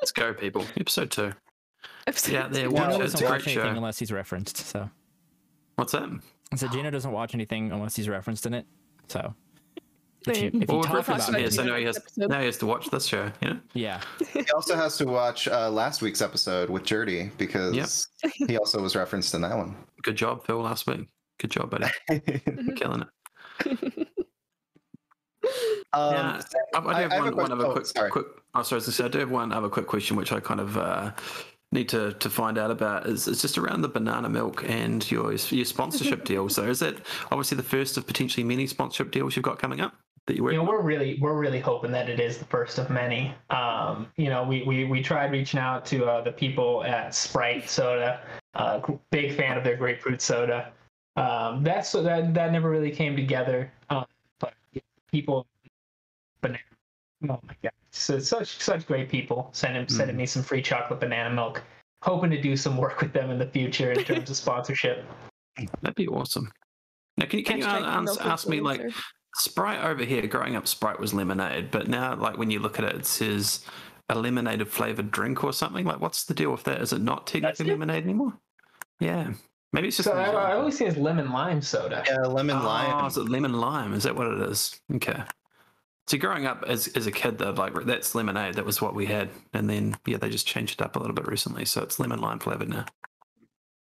Let's go, people. Episode two. Episode Yeah, there. two. Watch Gino it. It's doesn't a watch great anything show. unless he's referenced. So What's that? I said Gino doesn't watch anything unless he's referenced in it. So if you, Same. if Well, we've talk about it, it, so now he has Episode. now he has to watch this show. You know. yeah, he also has to watch uh, last week's episode with Jerdy because he also was referenced in that one. Good job, Phil. Last week. Good job, buddy. Killing it. Um, Yeah, I, I do I- have, I have one, a one question- other oh, quick, sorry. quick. Oh, sorry, I was say, I do have one other quick question, which I kind of uh, need to, to find out about. Is it's just around the banana milk and your your sponsorship deal. So is that obviously the first of potentially many sponsorship deals you've got coming up that you work? You know, we're really we're really hoping that it is the first of many. Um, you know, we we we tried reaching out to uh, the people at Sprite Soda. Uh, big fan of their grapefruit soda. Um, that's that that never really came together. Um, but people, banana. Oh my god, so such such great people sending hmm. sending me some free chocolate banana milk. Hoping to do some work with them in the future in terms of sponsorship. That'd be awesome. Now, can you can you Hashtag ans- ask me like. Sprite over here? Growing up, Sprite was lemonade, but now like when you look at it, it says a lemonade flavored drink or something. Like, what's the deal with that? Is it not technically it? lemonade anymore? Yeah, maybe it's just. So I, I always see it as lemon lime soda. yeah, lemon Oh, lime. is it lemon lime? Is that what it is? Okay. So growing up as as a kid, though, like that's lemonade. That was what we had, and then yeah, they just changed it up a little bit recently, so it's lemon lime flavored now.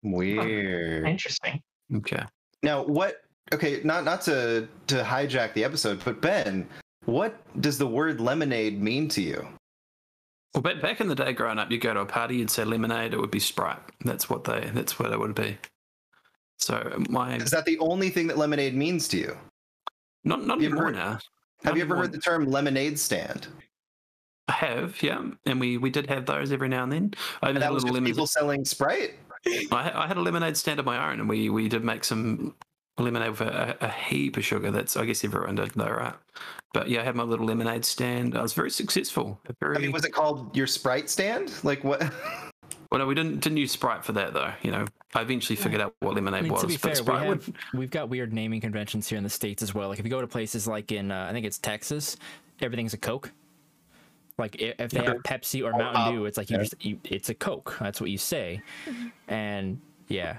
Weird. Interesting. Okay. Now, what? Okay, not not to to hijack the episode, but Ben, what does the word lemonade mean to you? Well, back back in the day, growing up, you go to a party, you'd say lemonade. It would be Sprite. That's what they. That's what it would be. So my Is that the only thing that lemonade means to you? not not you ever anymore heard- now. Have Not you ever anymore. heard the term lemonade stand? I have, yeah, and we we did have those every now and then. I And that a was just lemon. people selling Sprite. I, I had a lemonade stand of my own, and we we did make some lemonade with a, a heap of sugar. That's I guess everyone did though, right? But yeah, I had my little lemonade stand. I was very successful. Very I mean, was it called your Sprite stand? Like what? well, no, we didn't didn't use Sprite for that though. You know, I eventually figured out what I lemonade mean, was. to be but fair, we Sprite have would- we've got weird naming conventions here in the states as well. Like if you go to places like in uh, I think it's Texas, everything's a Coke. Like if they have Pepsi or Mountain uh, Dew, it's like you just you, it's a Coke. That's what you say, and yeah.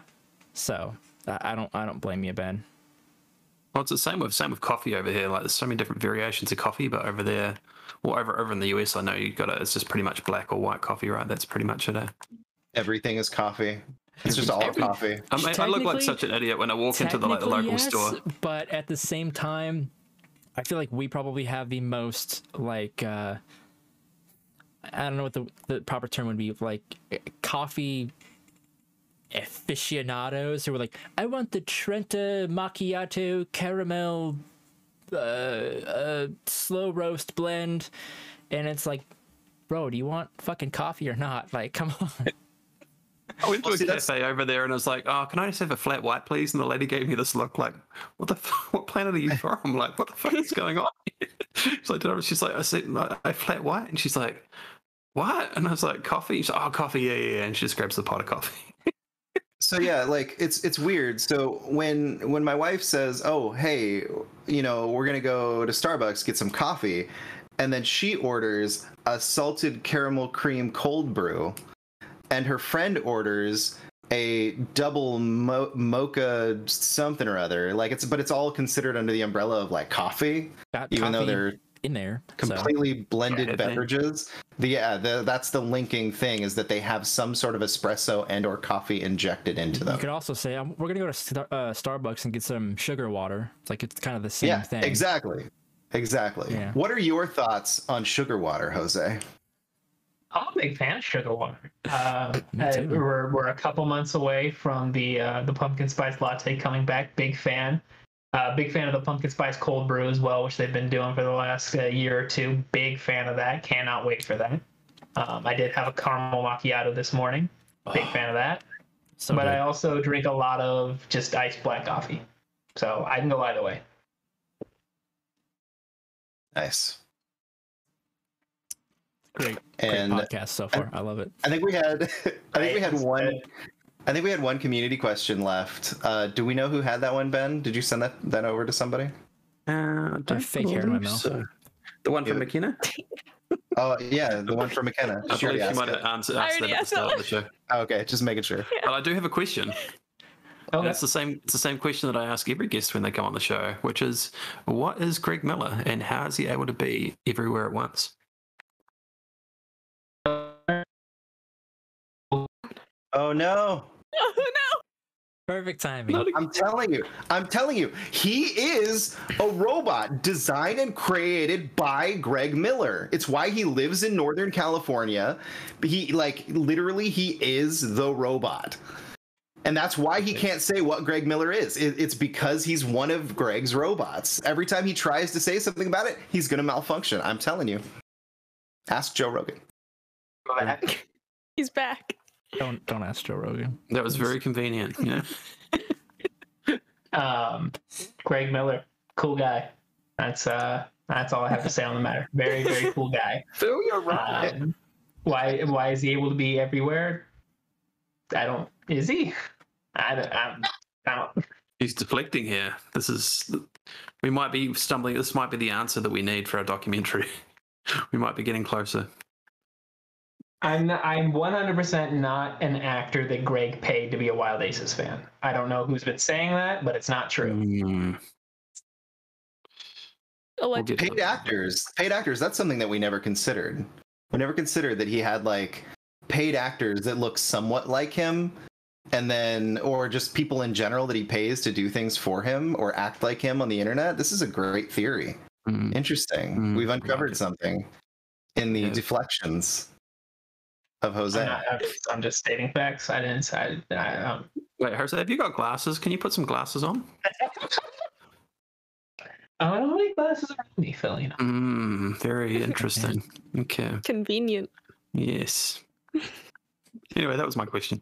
So I I don't I don't blame you, Ben. Well, it's the same with same with coffee over here. Like there's so many different variations of coffee, but over there, well, over over in the US, I know you got it. It's just pretty much black or white coffee, right? That's pretty much it. Eh? Everything is coffee. It's just all Every- coffee. I, mean, I look like such an idiot when I walk into the like the local yes, store. But at the same time, I feel like we probably have the most like uh I don't know what the, the proper term would be like eh, coffee aficionados who were like, I want the Trenta macchiato caramel uh, uh slow roast blend and it's like bro do you want fucking coffee or not like come on I went to Well, a see, that's- cafe over there and I was like, "Oh, can I just have a flat white, please?" And the lady gave me this look like, "What the? F- what planet are you from? Like, what the fuck is going on?" she's like, "Did I-" "She's like, I said "No, a flat white," and she's like, "What?" And I was like, "Coffee." She's like, "Oh, coffee, yeah, yeah." yeah," And she just grabs the pot of coffee. So yeah, like it's it's weird. So when when my wife says, "Oh, hey, you know, we're gonna go to Starbucks get some coffee," and then she orders a salted caramel cream cold brew, and her friend orders a double mo- mocha something or other, like it's but it's all considered under the umbrella of like coffee, Got even though they're in there so. completely blended Yeah, beverages. The yeah, the, that's the linking thing is that they have some sort of espresso and or coffee injected into them. You them. could also say um, we're gonna go to Star- uh, Starbucks and get some sugar water. It's like it's kind of the same yeah, thing. exactly, exactly. Yeah. What are your thoughts on sugar water, Jose? I'm a big fan of Sugar Water. Uh, uh, we're we're a couple months away from the uh, the pumpkin spice latte coming back. Big fan. Uh, big fan of the pumpkin spice cold brew as well, which they've been doing for the last uh, year or two. Big fan of that. Cannot wait for that. Um, I did have a caramel macchiato this morning. Big fan of that. So but good. I also drink a lot of just iced black coffee. So I can go either way. Nice. great, And great podcast so far. I love it. I think we had I think we had Right. one I think we had one community question left. Uh, do we know who had that one, Ben? Did you send that that over to somebody? Uh, don't fake hair in my mouth. so. The one from Yeah. McKenna? Oh yeah, the one from McKenna. I She believe she might have answered I asked that at the start of the show. Oh, okay, just making sure. But I do have a question. And Okay. it's the same. It's the same question that I ask every guest when they come on the show, which is, what is Greg Miller, and how is he able to be everywhere at once? Oh no. Oh no! Perfect timing. I'm telling you, I'm telling you, he is a robot designed and created by Greg Miller. It's why he lives in Northern California. He like literally he is the robot. And that's why he can't say what Greg Miller is. It- it's because he's one of Greg's robots. Every time he tries to say something about it, he's going to malfunction. I'm telling you. Ask Joe Rogan. He's back. Don't don't ask Joe Rogan. That was very convenient. Yeah. Um, Greg Miller, cool guy. That's uh, that's all I have to say on the matter. Very, very cool guy. Phil, you're Um, why why is he able to be everywhere? I don't. Is he? I don't. I'm, I don't. He's deflecting here. This is. We might be stumbling. This might be the answer that we need for our documentary. We might be getting closer. I'm I'm 100% not an actor that Greg paid to be a Wild Aces fan. I don't know who's been saying that, but it's not true. We'll Elect- paid actors paid actors that's something that we never considered we never considered that he had like paid actors that look somewhat like him and then or just people in general that he pays to do things for him or act like him on the internet this is a great theory Hmm. interesting Mm, we've uncovered it. something in the Yeah. deflections of jose I'm, not, I'm, just, I'm just stating facts. I didn't. I, I, um, Wait, Jose, have you got glasses? Can you put some glasses on? I don't have any glasses around me, Phil. You know. Hmm. very interesting. Okay. Convenient. Yes. Anyway, that was my question.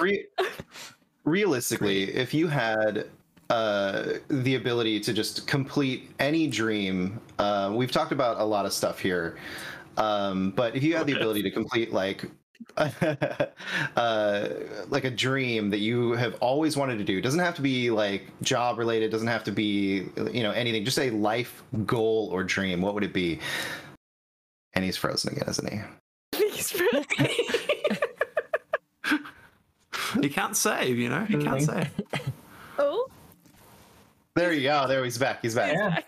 Re- realistically, if you had uh, the ability to just complete any dream, uh, we've talked about a lot of stuff here, um, but if you had the ability to complete like uh, like a dream that you have always wanted to do, it doesn't have to be like job related, doesn't have to be you know anything, just a life goal or dream. What would it be? And he's frozen again, isn't he? He's really- He can't save, you know. He can't save. There you go. There he's back. He's back. Yeah.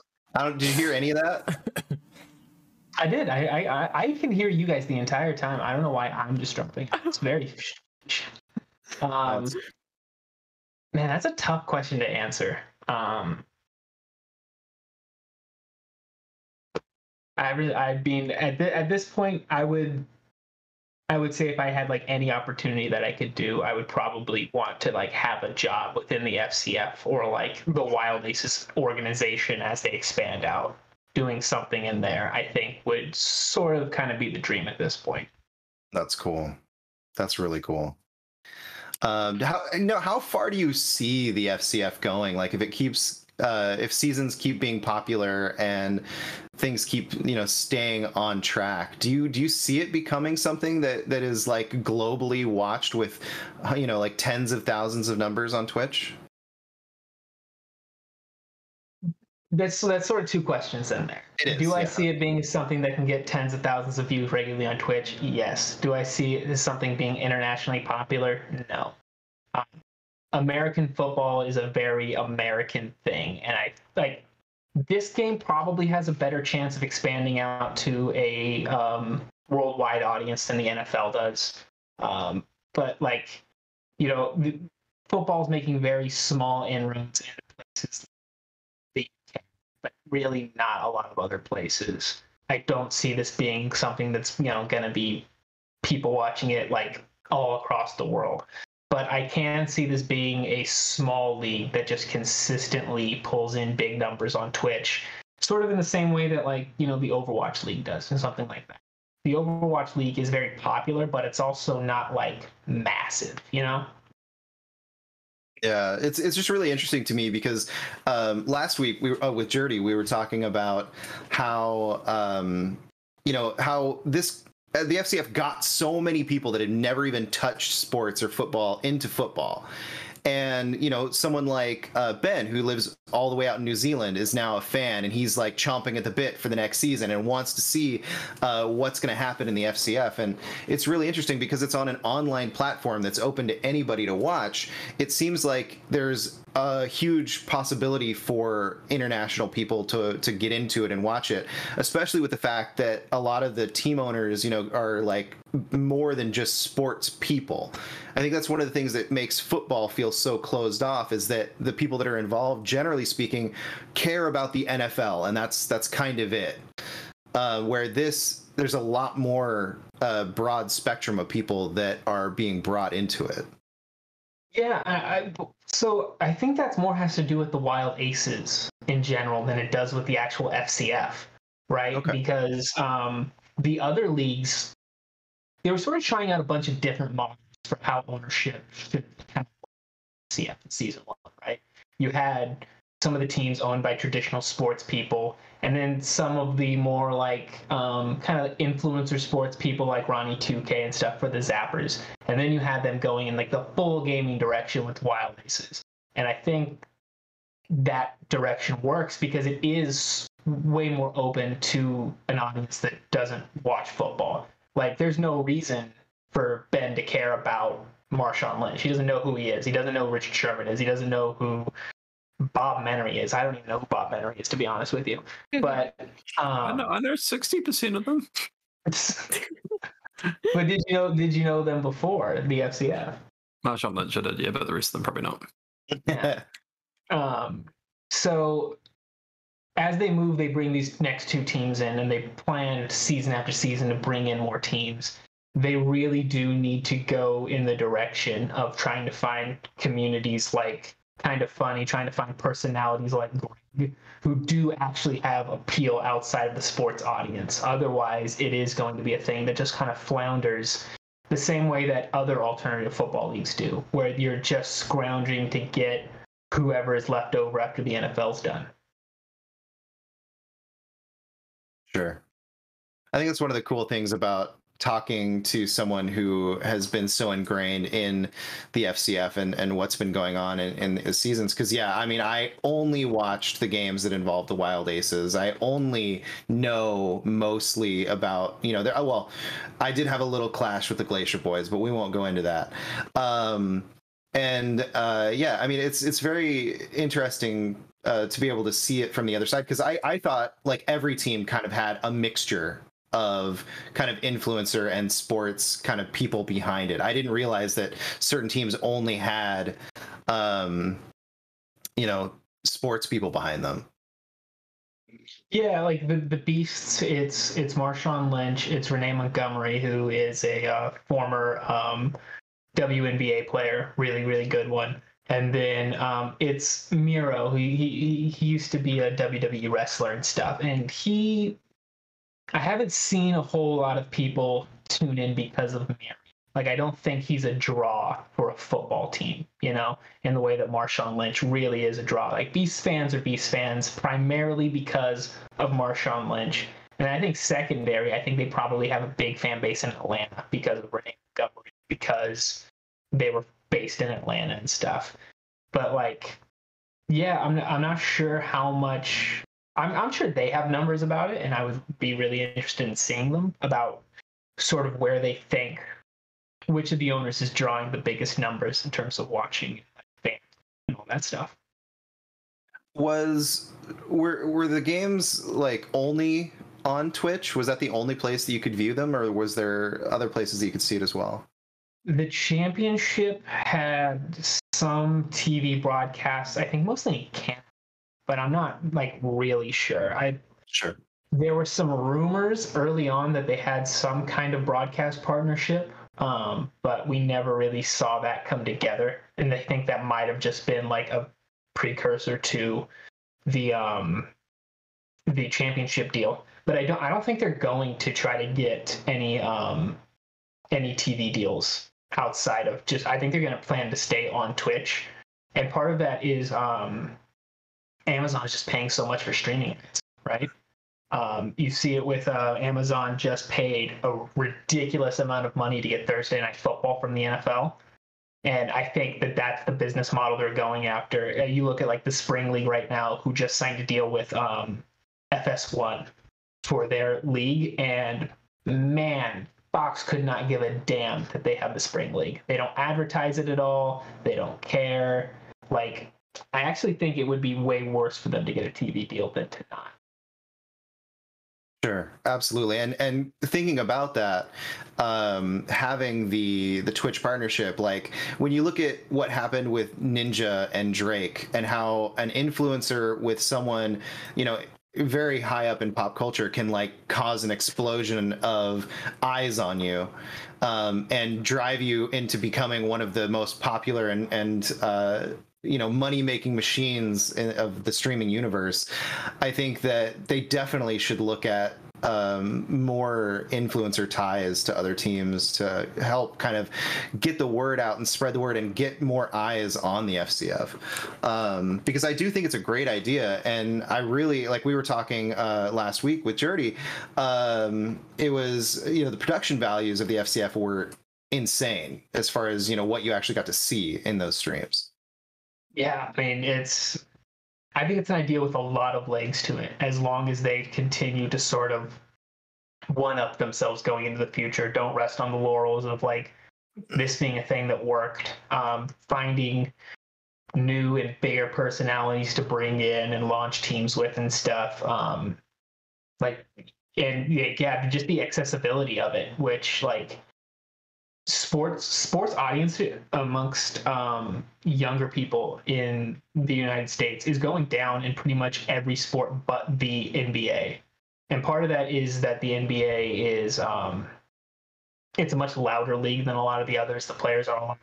I don't, did you hear any of that? I did. I, I I- can hear you guys the entire time. I don't know why I'm disrupting. It's very. Um, man, that's a tough question to answer. Um, I really, I mean, at th- at this point, I would, I would say if I had like any opportunity that I could do, I would probably want to like have a job within the FCF or like the Wild Aces organization as they expand out. Doing something in there, I think, would sort of kind of be the dream at this point. That's cool. That's really cool. Um, how no, how far do you see the FCF going? Like, if it keeps, uh, if seasons keep being popular and things keep, you know, staying on track, do you do you see it becoming something that that is like globally watched with, uh, you know, like tens of thousands of numbers on Twitch? That's so that's sort of two questions in there. Is, Do I yeah. see it being something that can get tens of thousands of views regularly on Twitch? Yes. Do I see it as something being internationally popular? No. Um, American football is a very American thing, and I like this game probably has a better chance of expanding out to a um, worldwide audience than the NFL does. Um, but like, you know, the, football's making very small inroads in places the UK, but really not a lot of other places. I don't see this being something that's you know going to be people watching it like all across the world. But I can see this being a small league that just consistently pulls in big numbers on Twitch, sort of in the same way that like you know the Overwatch League does, and something like that. The Overwatch League is very popular, but it's also not like massive, you know. Yeah, it's it's just really interesting to me because um, last week we were oh, with Jerdy we were talking about how um, you know how this the FCF got so many people that had never even touched sports or football into football. And you know, someone like uh, Ben, who lives all the way out in New Zealand, is now a fan, and he's like chomping at the bit for the next season and wants to see uh, what's going to happen in the FCF. And it's really interesting because it's on an online platform that's open to anybody to watch. It seems like there's a huge possibility for international people to to get into it and watch it, especially with the fact that a lot of the team owners, you know, are like more than just sports people. I think that's one of the things that makes football feel so closed off is that the people that are involved, generally speaking, care about the NFL, and that's that's kind of it. Uh, where this, there's a lot more uh, broad spectrum of people that are being brought into it. Yeah, I, I, so I think that's more has to do with the Wild Aces in general than it does with the actual FCF, right? Okay. Because um, the other leagues, they were sort of trying out a bunch of different models for how ownership should kind of CF in season one, right? You had some of the teams owned by traditional sports people, and then some of the more like um, kind of influencer sports people like Ronnie 2K and stuff for the Zappers. And then you had them going in like the full gaming direction with Wild Aces. And I think that direction works because it is way more open to an audience that doesn't watch football. Like, there's no reason for Ben to care about Marshawn Lynch. He doesn't know who he is. He doesn't know who Richard Sherman is. He doesn't know who Bob Menery is. I don't even know who Bob Menery is, to be honest with you. But I um, know, I know 60% of them. but did you know? Did you know them before the FCF? Marshawn Lynch I did, yeah, but the rest of them probably not. Yeah. Um, so as they move, they bring these next two teams in, and they plan season after season to bring in more teams. They really do need to go in the direction of trying to find communities like kind of funny, trying to find personalities like Greg who do actually have appeal outside of the sports audience. Otherwise, it is going to be a thing that just kind of flounders the same way that other alternative football leagues do, where you're just scrounging to get whoever is left over after the NFL's done. Sure. I think that's one of the cool things about talking to someone who has been so ingrained in the FCF and, and what's been going on in, in the seasons. Because, yeah, I mean, I only watched the games that involved the Wild Aces. I only know mostly about, you know, there, oh, well, I did have a little clash with the Glacier Boys, but we won't go into that. Um, and uh, yeah, I mean, it's it's very interesting uh, to be able to see it from the other side because I, I thought like every team kind of had a mixture of kind of influencer and sports kind of people behind it. I didn't realize that certain teams only had, um, you know, sports people behind them. Yeah, like the the Beasts, it's it's Marshawn Lynch, it's Renee Montgomery, who is a uh, former um, WNBA player, really really good one. And then um, it's Miro, who he, he he used to be a WWE wrestler and stuff, and he I haven't seen a whole lot of people tune in because of Miro. Like I don't think he's a draw for a football team, you know, in the way that Marshawn Lynch really is a draw. Like Beast fans are Beast fans primarily because of Marshawn Lynch. And I think secondary, I think they probably have a big fan base in Atlanta because of Renee Montgomery, because they were based in Atlanta and stuff. But like, yeah, I'm I'm not sure how much. I'm I'm sure they have numbers about it, and I would be really interested in seeing them about sort of where they think which of the owners is drawing the biggest numbers in terms of watching fans and all that stuff. Was were were the games like only on Twitch? Was that the only place that you could view them, or was there other places that you could see it as well? The championship had some TV broadcasts, I think mostly in Canada, but I'm not like really sure. I Sure. there were some rumors early on that they had some kind of broadcast partnership, um, but we never really saw that come together. And I think that might have just been like a precursor to the um, the championship deal. But I don't I don't think they're going to try to get any um, any TV deals outside of just I think they're going to plan to stay on Twitch. And part of that is um, Amazon is just paying so much for streaming, right? Um, you see it with uh, Amazon just paid a ridiculous amount of money to get Thursday Night Football from the NFL. And I think that that's the business model they're going after. Uh, you look at like the Spring League right now, who just signed a deal with um, FS1 for their league. And man, Fox could not give a damn that they have the Spring League. They don't advertise it at all, they don't care. Like, I actually think it would be way worse for them to get a TV deal than to not. Sure, absolutely, and and thinking about that, um, having the the Twitch partnership, like when you look at what happened with Ninja and Drake, and how an influencer with someone, you know, very high up in pop culture can like cause an explosion of eyes on you um, and drive you into becoming one of the most popular and and uh, you know money making machines in, of the streaming universe i think that they definitely should look at um, more influencer ties to other teams to help kind of get the word out and spread the word and get more eyes on the FCF. Um, because I do think it's a great idea. And I really, like we were talking uh, last week with Jerdy, um, it was, you know, the production values of the FCF were insane as far as, you know, what you actually got to see in those streams. Yeah, I mean, it's. I think it's an idea with a lot of legs to it, as long as they continue to sort of one up themselves going into the future. Don't rest on the laurels of like this being a thing that worked. Um, finding new and bigger personalities to bring in and launch teams with and stuff. Um, like, and yeah, just the accessibility of it, which like sports sports audience amongst um, younger people in the United States is going down in pretty much every sport but the NBA. And part of that is that the NBA is um, it's a much louder league than a lot of the others. The players are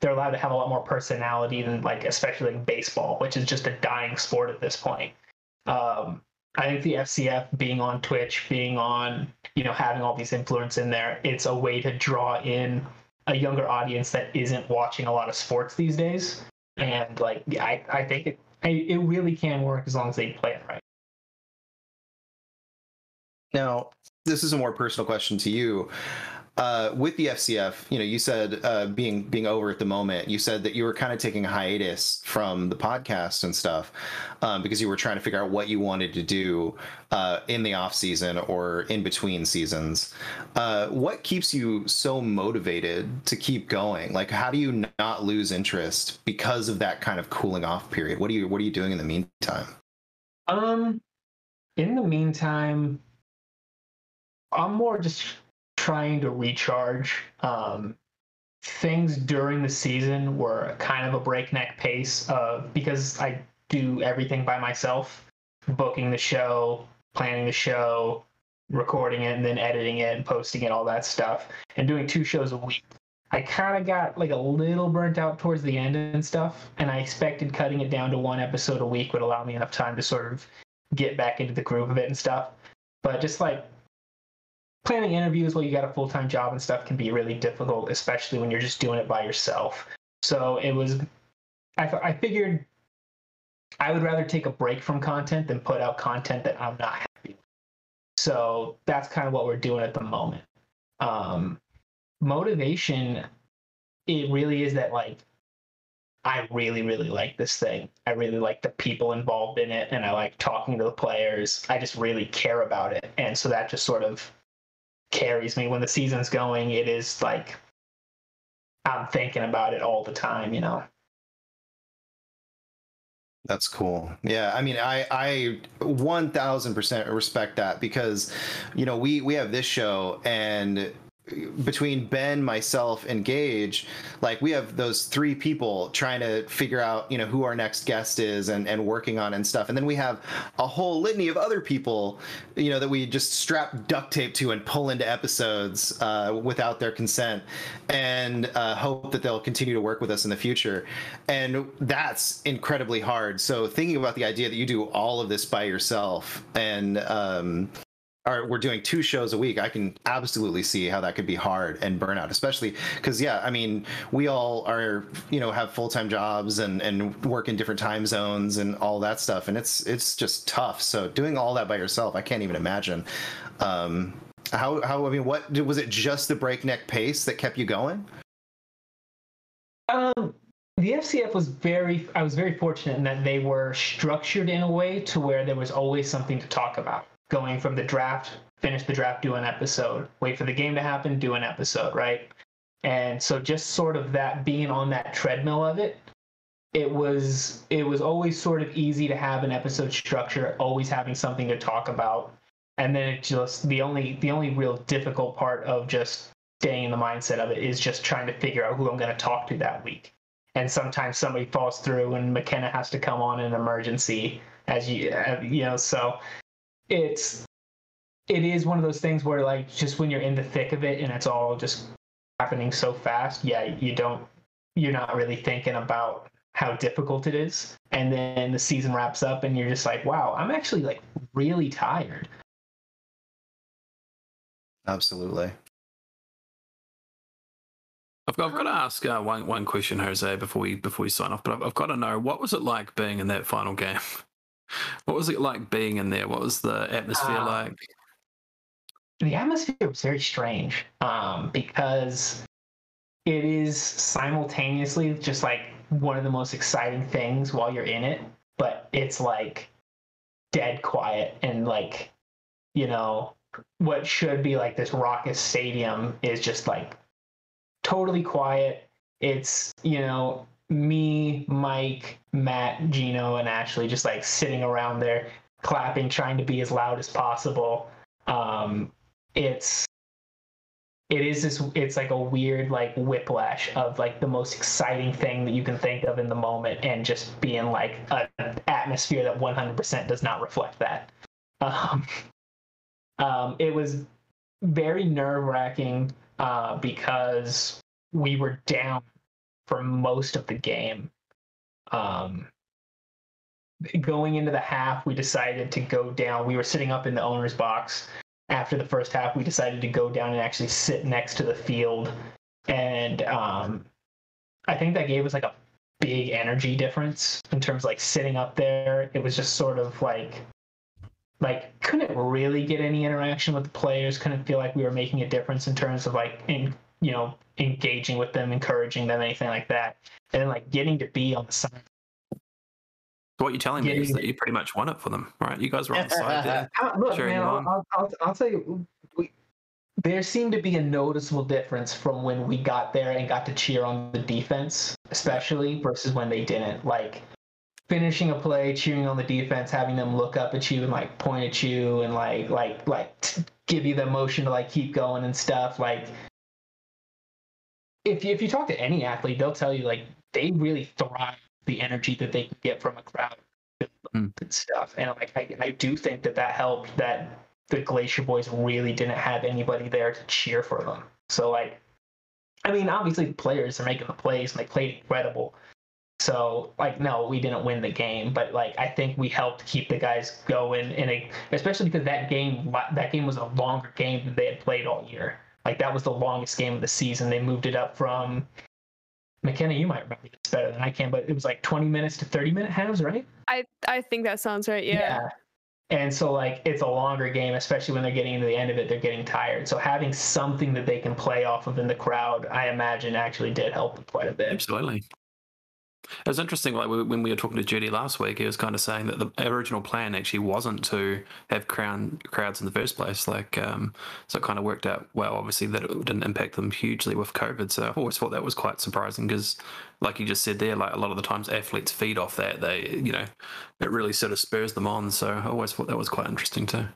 they're allowed to have a lot more personality than like especially like baseball, which is just a dying sport at this point. Um, I think the FCF being on Twitch, being on, you know, having all these influence in there, it's a way to draw in a younger audience that isn't watching a lot of sports these days. And like, I, I think it, it really can work as long as they play it right. Now, this is a more personal question to you uh, with the FCF, you know, you said uh, being being over at the moment, you said that you were kind of taking a hiatus from the podcast and stuff um, because you were trying to figure out what you wanted to do uh, in the off season or in between seasons. Uh, what keeps you so motivated to keep going? Like, how do you not lose interest because of that kind of cooling off period? What are you What are you doing in the meantime? Um, in the meantime, I'm more just trying to recharge. Um, things during the season were kind of a breakneck pace of because I do everything by myself, booking the show, planning the show, recording it, and then editing it and posting it, all that stuff, and doing two shows a week. I kind of got like a little burnt out towards the end and stuff, and I expected cutting it down to one episode a week would allow me enough time to sort of get back into the groove of it and stuff. But just like planning interviews while you got a full time job and stuff can be really difficult, especially when you're just doing it by yourself. So it was, I, I figured I would rather take a break from content than put out content that I'm not happy with. So that's kind of what we're doing at the moment. Um, motivation, it really is that like, I really, really like this thing. I really like the people involved in it, and I like talking to the players. I just really care about it. And so that just sort of carries me when the season's going. It is like I'm thinking about it all the time, you know. That's cool. Yeah, I mean, I I one thousand percent respect that because, you know, we we have this show and between Ben, myself, and Gage, like we have those three people trying to figure out, you know, who our next guest is and, and working on and stuff. And then we have a whole litany of other people, you know, that we just strap duct tape to and pull into episodes uh, without their consent and uh, hope that they'll continue to work with us in the future. And that's incredibly hard. So thinking about the idea that you do all of this by yourself and, um, or we're doing two shows a week, I can absolutely see how that could be hard and burnout, especially because yeah, I mean, we all are you know have full time jobs and and work in different time zones and all that stuff, and it's it's just tough. So doing all that by yourself, I can't even imagine. Um, how how I mean, what was it? Just the breakneck pace that kept you going? Um, the FCF was very. I was very fortunate in that they were structured in a way to where there was always something to talk about going from the draft, finish the draft, do an episode, wait for the game to happen, do an episode, right? And so just sort of that being on that treadmill of it, it was it was always sort of easy to have an episode structure, always having something to talk about. And then it just the only the only real difficult part of just staying in the mindset of it is just trying to figure out who I'm going to talk to that week. And sometimes somebody falls through and McKenna has to come on in an emergency as you uh, you know so it's it is one of those things where like just when you're in the thick of it and it's all just happening so fast yeah you don't you're not really thinking about how difficult it is and then the season wraps up and you're just like wow i'm actually like really tired absolutely I've got, I've got to ask uh, one one question, Jose, before we before we sign off. But I've, I've got to know what was it like being in that final game? What was it like being in there? What was the atmosphere uh, like? The atmosphere was very strange um, because it is simultaneously just like one of the most exciting things while you're in it, but it's like dead quiet and like, you know, what should be like this raucous stadium is just like totally quiet. It's, you know, me, Mike, Matt, Gino, and Ashley just like sitting around there clapping, trying to be as loud as possible. Um, it's it is this it's like a weird like whiplash of like the most exciting thing that you can think of in the moment and just being like an atmosphere that 100% does not reflect that um, um, it was very nerve wracking uh, because we were down for most of the game. Um, going into the half, we decided to go down. We were sitting up in the owner's box. After the first half, we decided to go down and actually sit next to the field. And um, I think that gave us like a big energy difference in terms of like sitting up there. It was just sort of like like couldn't really get any interaction with the players couldn't feel like we were making a difference in terms of like in you know engaging with them, encouraging them, anything like that, and then like getting to be on the side. So what you're telling getting me is that you pretty much won it for them, right? You guys were on the side uh, uh, there. Uh, look, man, I'll, I'll, I'll, tell you, we, there seemed to be a noticeable difference from when we got there and got to cheer on the defense, especially versus when they didn't. Like finishing a play, cheering on the defense, having them look up at you and like point at you and like like like give you the emotion to like keep going and stuff. Like if you, if you talk to any athlete, they'll tell you like they really thrive the energy that they can get from a crowd mm. and stuff. And like I, I do think that that helped that the Glacier Boys really didn't have anybody there to cheer for them. So like, I mean, obviously the players are making the plays and they played incredible. So like, no, we didn't win the game, but like I think we helped keep the guys going, and especially because that game that game was a longer game than they had played all year. Like that was the longest game of the season. They moved it up from McKenna, you might remember this better than I can, but it was like 20 minutes to 30 minute halves, right? I I think that sounds right. Yeah. yeah. And so like it's a longer game, especially when they're getting into the end of it, they're getting tired. So having something that they can play off of in the crowd, I imagine actually did help them quite a bit. Absolutely. It was interesting, like when we were talking to Judy last week, he was kind of saying that the original plan actually wasn't to have crown crowds in the first place. Like, um, so it kind of worked out well. Obviously, that it didn't impact them hugely with COVID. So I always thought that was quite surprising because, like you just said there, like a lot of the times athletes feed off that. They, you know, it really sort of spurs them on. So I always thought that was quite interesting too.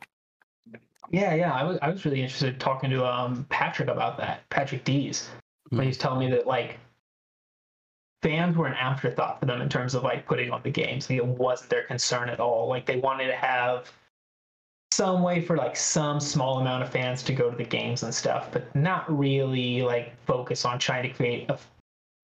Yeah, yeah. I was I was really interested talking to um Patrick about that. Patrick Dees. When Mm. he's telling me that like fans were an afterthought for them in terms of like putting on the games. Like, it wasn't their concern at all. Like they wanted to have some way for like some small amount of fans to go to the games and stuff, but not really like focus on trying to create a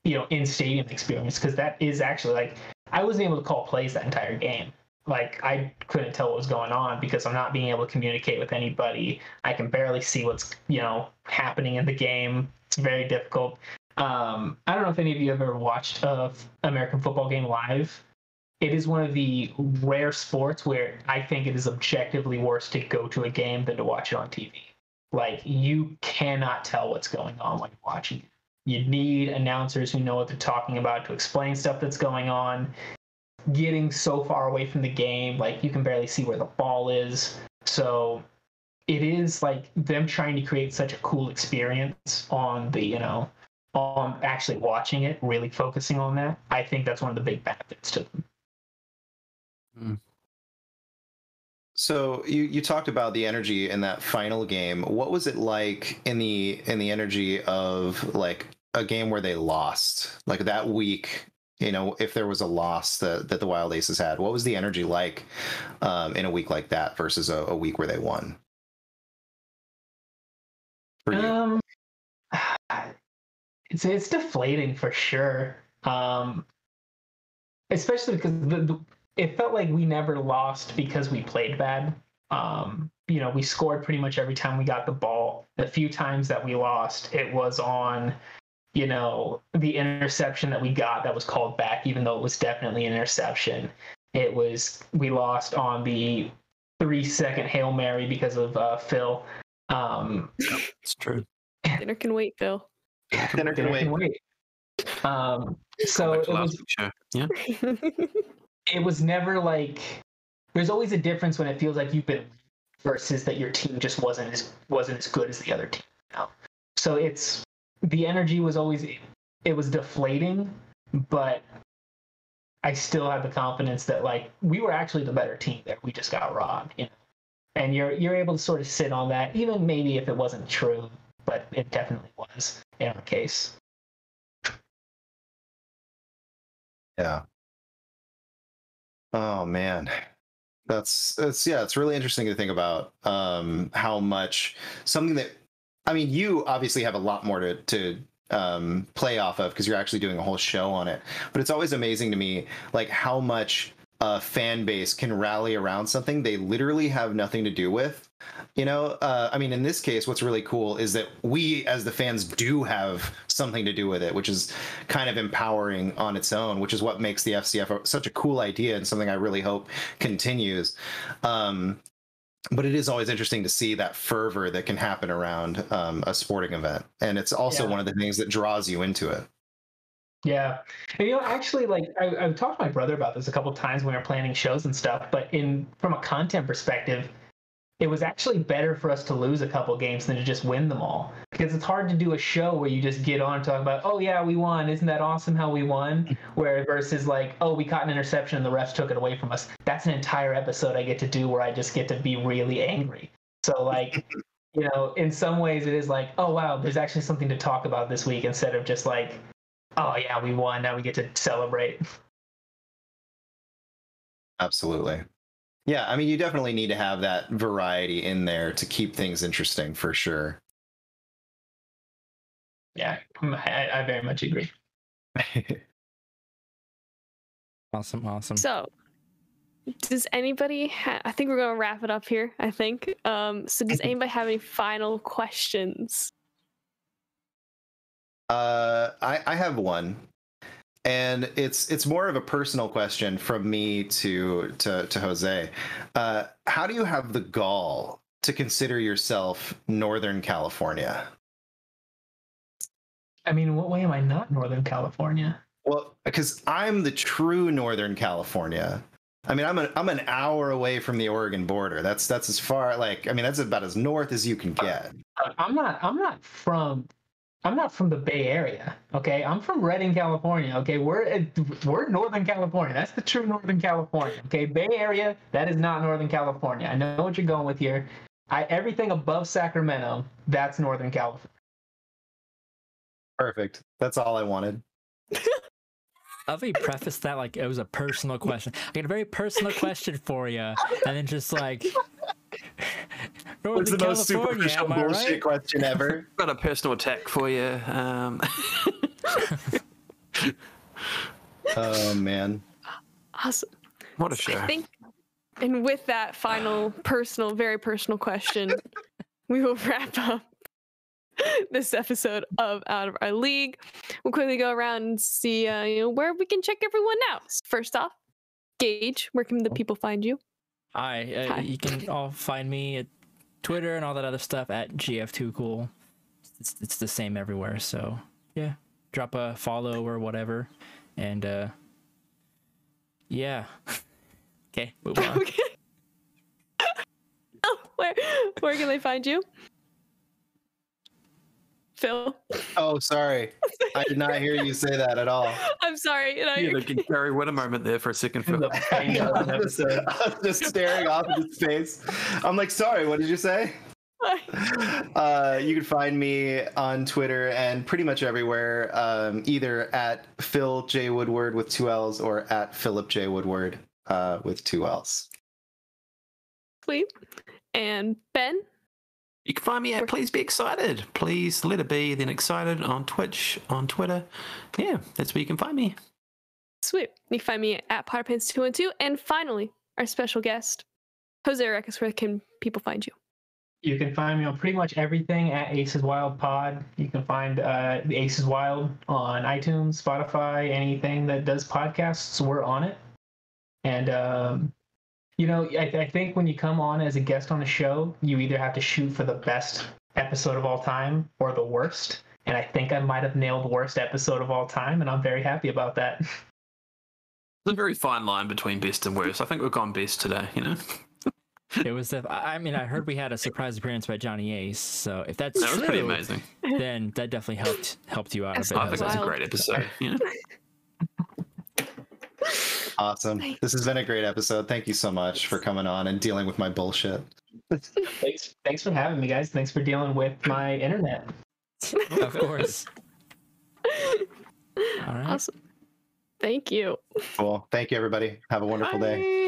you know in stadium experience because that is actually like I wasn't able to call plays that entire game. Like I couldn't tell what was going on because I'm not being able to communicate with anybody. I can barely see what's you know happening in the game. It's very difficult. Um, I don't know if any of you have ever watched a American football game live. It is one of the rare sports where I think it is objectively worse to go to a game than to watch it on TV. Like you cannot tell what's going on when you're watching it. You need announcers who know what they're talking about to explain stuff that's going on. Getting so far away from the game, like you can barely see where the ball is. So it is like them trying to create such a cool experience on the, you know, on actually watching it, really focusing on that. I think that's one of the big benefits to them. So you you talked about the energy in that final game. What was it like in the in the energy of like a game where they lost? Like that week, you know, if there was a loss that, that the Wild Aces had, what was the energy like um, in a week like that versus a, a week where they won? For you. Um, it's it's deflating for sure. Um, especially because the, the it felt like we never lost because we played bad. Um, you know, we scored pretty much every time we got the ball. The few times that we lost, it was on, you know, the interception that we got that was called back, even though it was definitely an interception. It was we lost on the three second hail mary because of uh, Phil. Um, It's true. Dinner can wait, Phil. Dinner can Dinner wait. Um, so it was week's show. Yeah. it was never like there's always a difference when it feels like you've been versus that your team just wasn't as wasn't as good as the other team. You know? So it's the energy was always it was deflating, but I still had the confidence that like we were actually the better team there. We just got robbed, you know. And you're you're able to sort of sit on that, even maybe if it wasn't true, but it definitely was in our case. Yeah. Oh man. That's that's yeah, it's really interesting to think about um how much something that I mean you obviously have a lot more to to um play off of because you're actually doing a whole show on it. But it's always amazing to me like how much a fan base can rally around something they literally have nothing to do with. You know, uh, I mean, in this case, what's really cool is that we, as the fans, do have something to do with it, which is kind of empowering on its own, which is what makes the FCF such a cool idea and something I really hope continues. Um, but it is always interesting to see that fervor that can happen around um, a sporting event, and it's also Yeah. one of the things that draws you into it. Yeah, and you know, actually, like I, I've talked to my brother about this a couple times when we were planning shows and stuff. But in from a content perspective, it was actually better for us to lose a couple games than to just win them all because it's hard to do a show where you just get on and talk about, oh yeah, we won, isn't that awesome how we won? Where versus like, oh, we caught an interception and the refs took it away from us. That's an entire episode I get to do where I just get to be really angry. So like. You know, in some ways, it is like, oh wow, there's actually something to talk about this week instead of just like, oh yeah, we won. Now we get to celebrate. Absolutely. Yeah, I mean, you definitely need to have that variety in there to keep things interesting for sure. Yeah, I, I very much agree. Awesome, awesome. So, does anybody? Ha- I think we're gonna wrap it up here. I think. Um. So, does anybody have any final questions? Uh, I, I have one, and it's it's more of a personal question from me to to to Jose. Uh, how do you have the gall to consider yourself Northern California? I mean, what way am I not Northern California? Well, because I'm the true Northern California. I mean, I'm a, I'm an hour away from the Oregon border. That's that's as far like I mean, that's about as north as you can get. Uh, I'm not. I'm not from. I'm not from the Bay Area. Okay, I'm from Redding, California. Okay, we're we're Northern California. That's the true Northern California. Okay, Bay Area. That is not Northern California. I know what you're going with here. I everything above Sacramento, that's Northern California. Perfect. That's all I wanted. I'll be preface that like it was a personal question. I got a very personal question for you, and then just like What's Northern the most California, superficial bullshit right? question ever? Got a personal attack for you. Um, oh man. Awesome. what a show. I think, and with that final personal, very personal question, we will wrap up this episode of Out of Our League. We'll quickly go around and see uh, you know, where we can check everyone out. First off, Gage, where can the people find you? Hi, uh, Hi. you can all find me at Twitter and all that other stuff at GF2Cool. It's, it's the same everywhere. So yeah, drop a follow or whatever, and uh, yeah. okay, move on. Okay. oh, where where can they find you? Phil, Oh, sorry. I did not hear you say that at all. I'm sorry. and I- You had a Gary Winter moment there for a second. Phil. The bang of an I was episode. I was just staring off into space. I'm like, sorry, what did you say? Uh, you can find me on Twitter and pretty much everywhere, um, either at Phil J Woodward with two L's or at Philip J Woodward uh, with two L's. Sweet. And Ben, You can find me at Please Be Excited. Please let it be, then excited on Twitch, on Twitter. Yeah, that's where you can find me. Sweet. You can find me at potterpants212. And finally, our special guest, Jose Rekas. Where can people find you? You can find me on pretty much everything at Aces Wild Pod. You can find uh, the Aces Wild on iTunes, Spotify, anything that does podcasts. We're on it. And um, you know, I, I think when you come on as a guest on a show, you either have to shoot for the best episode of all time or the worst. And I think I might have nailed worst episode of all time, and I'm very happy about that. It's a very fine line between best and worst. I think we've gone best today, you know? It was. The, I I mean, I heard we had a surprise appearance by Johnny Ace. So if that's That was true, pretty amazing. then that definitely helped helped you out That's a bit. I think that's a great episode. You know? Awesome. This has been a great episode. Thank you so much for coming on and dealing with my bullshit. thanks, thanks for having me, guys. Thanks for dealing with my internet. of course. All right. Awesome. Thank you. Cool. Thank you, everybody. Have a wonderful day. Bye.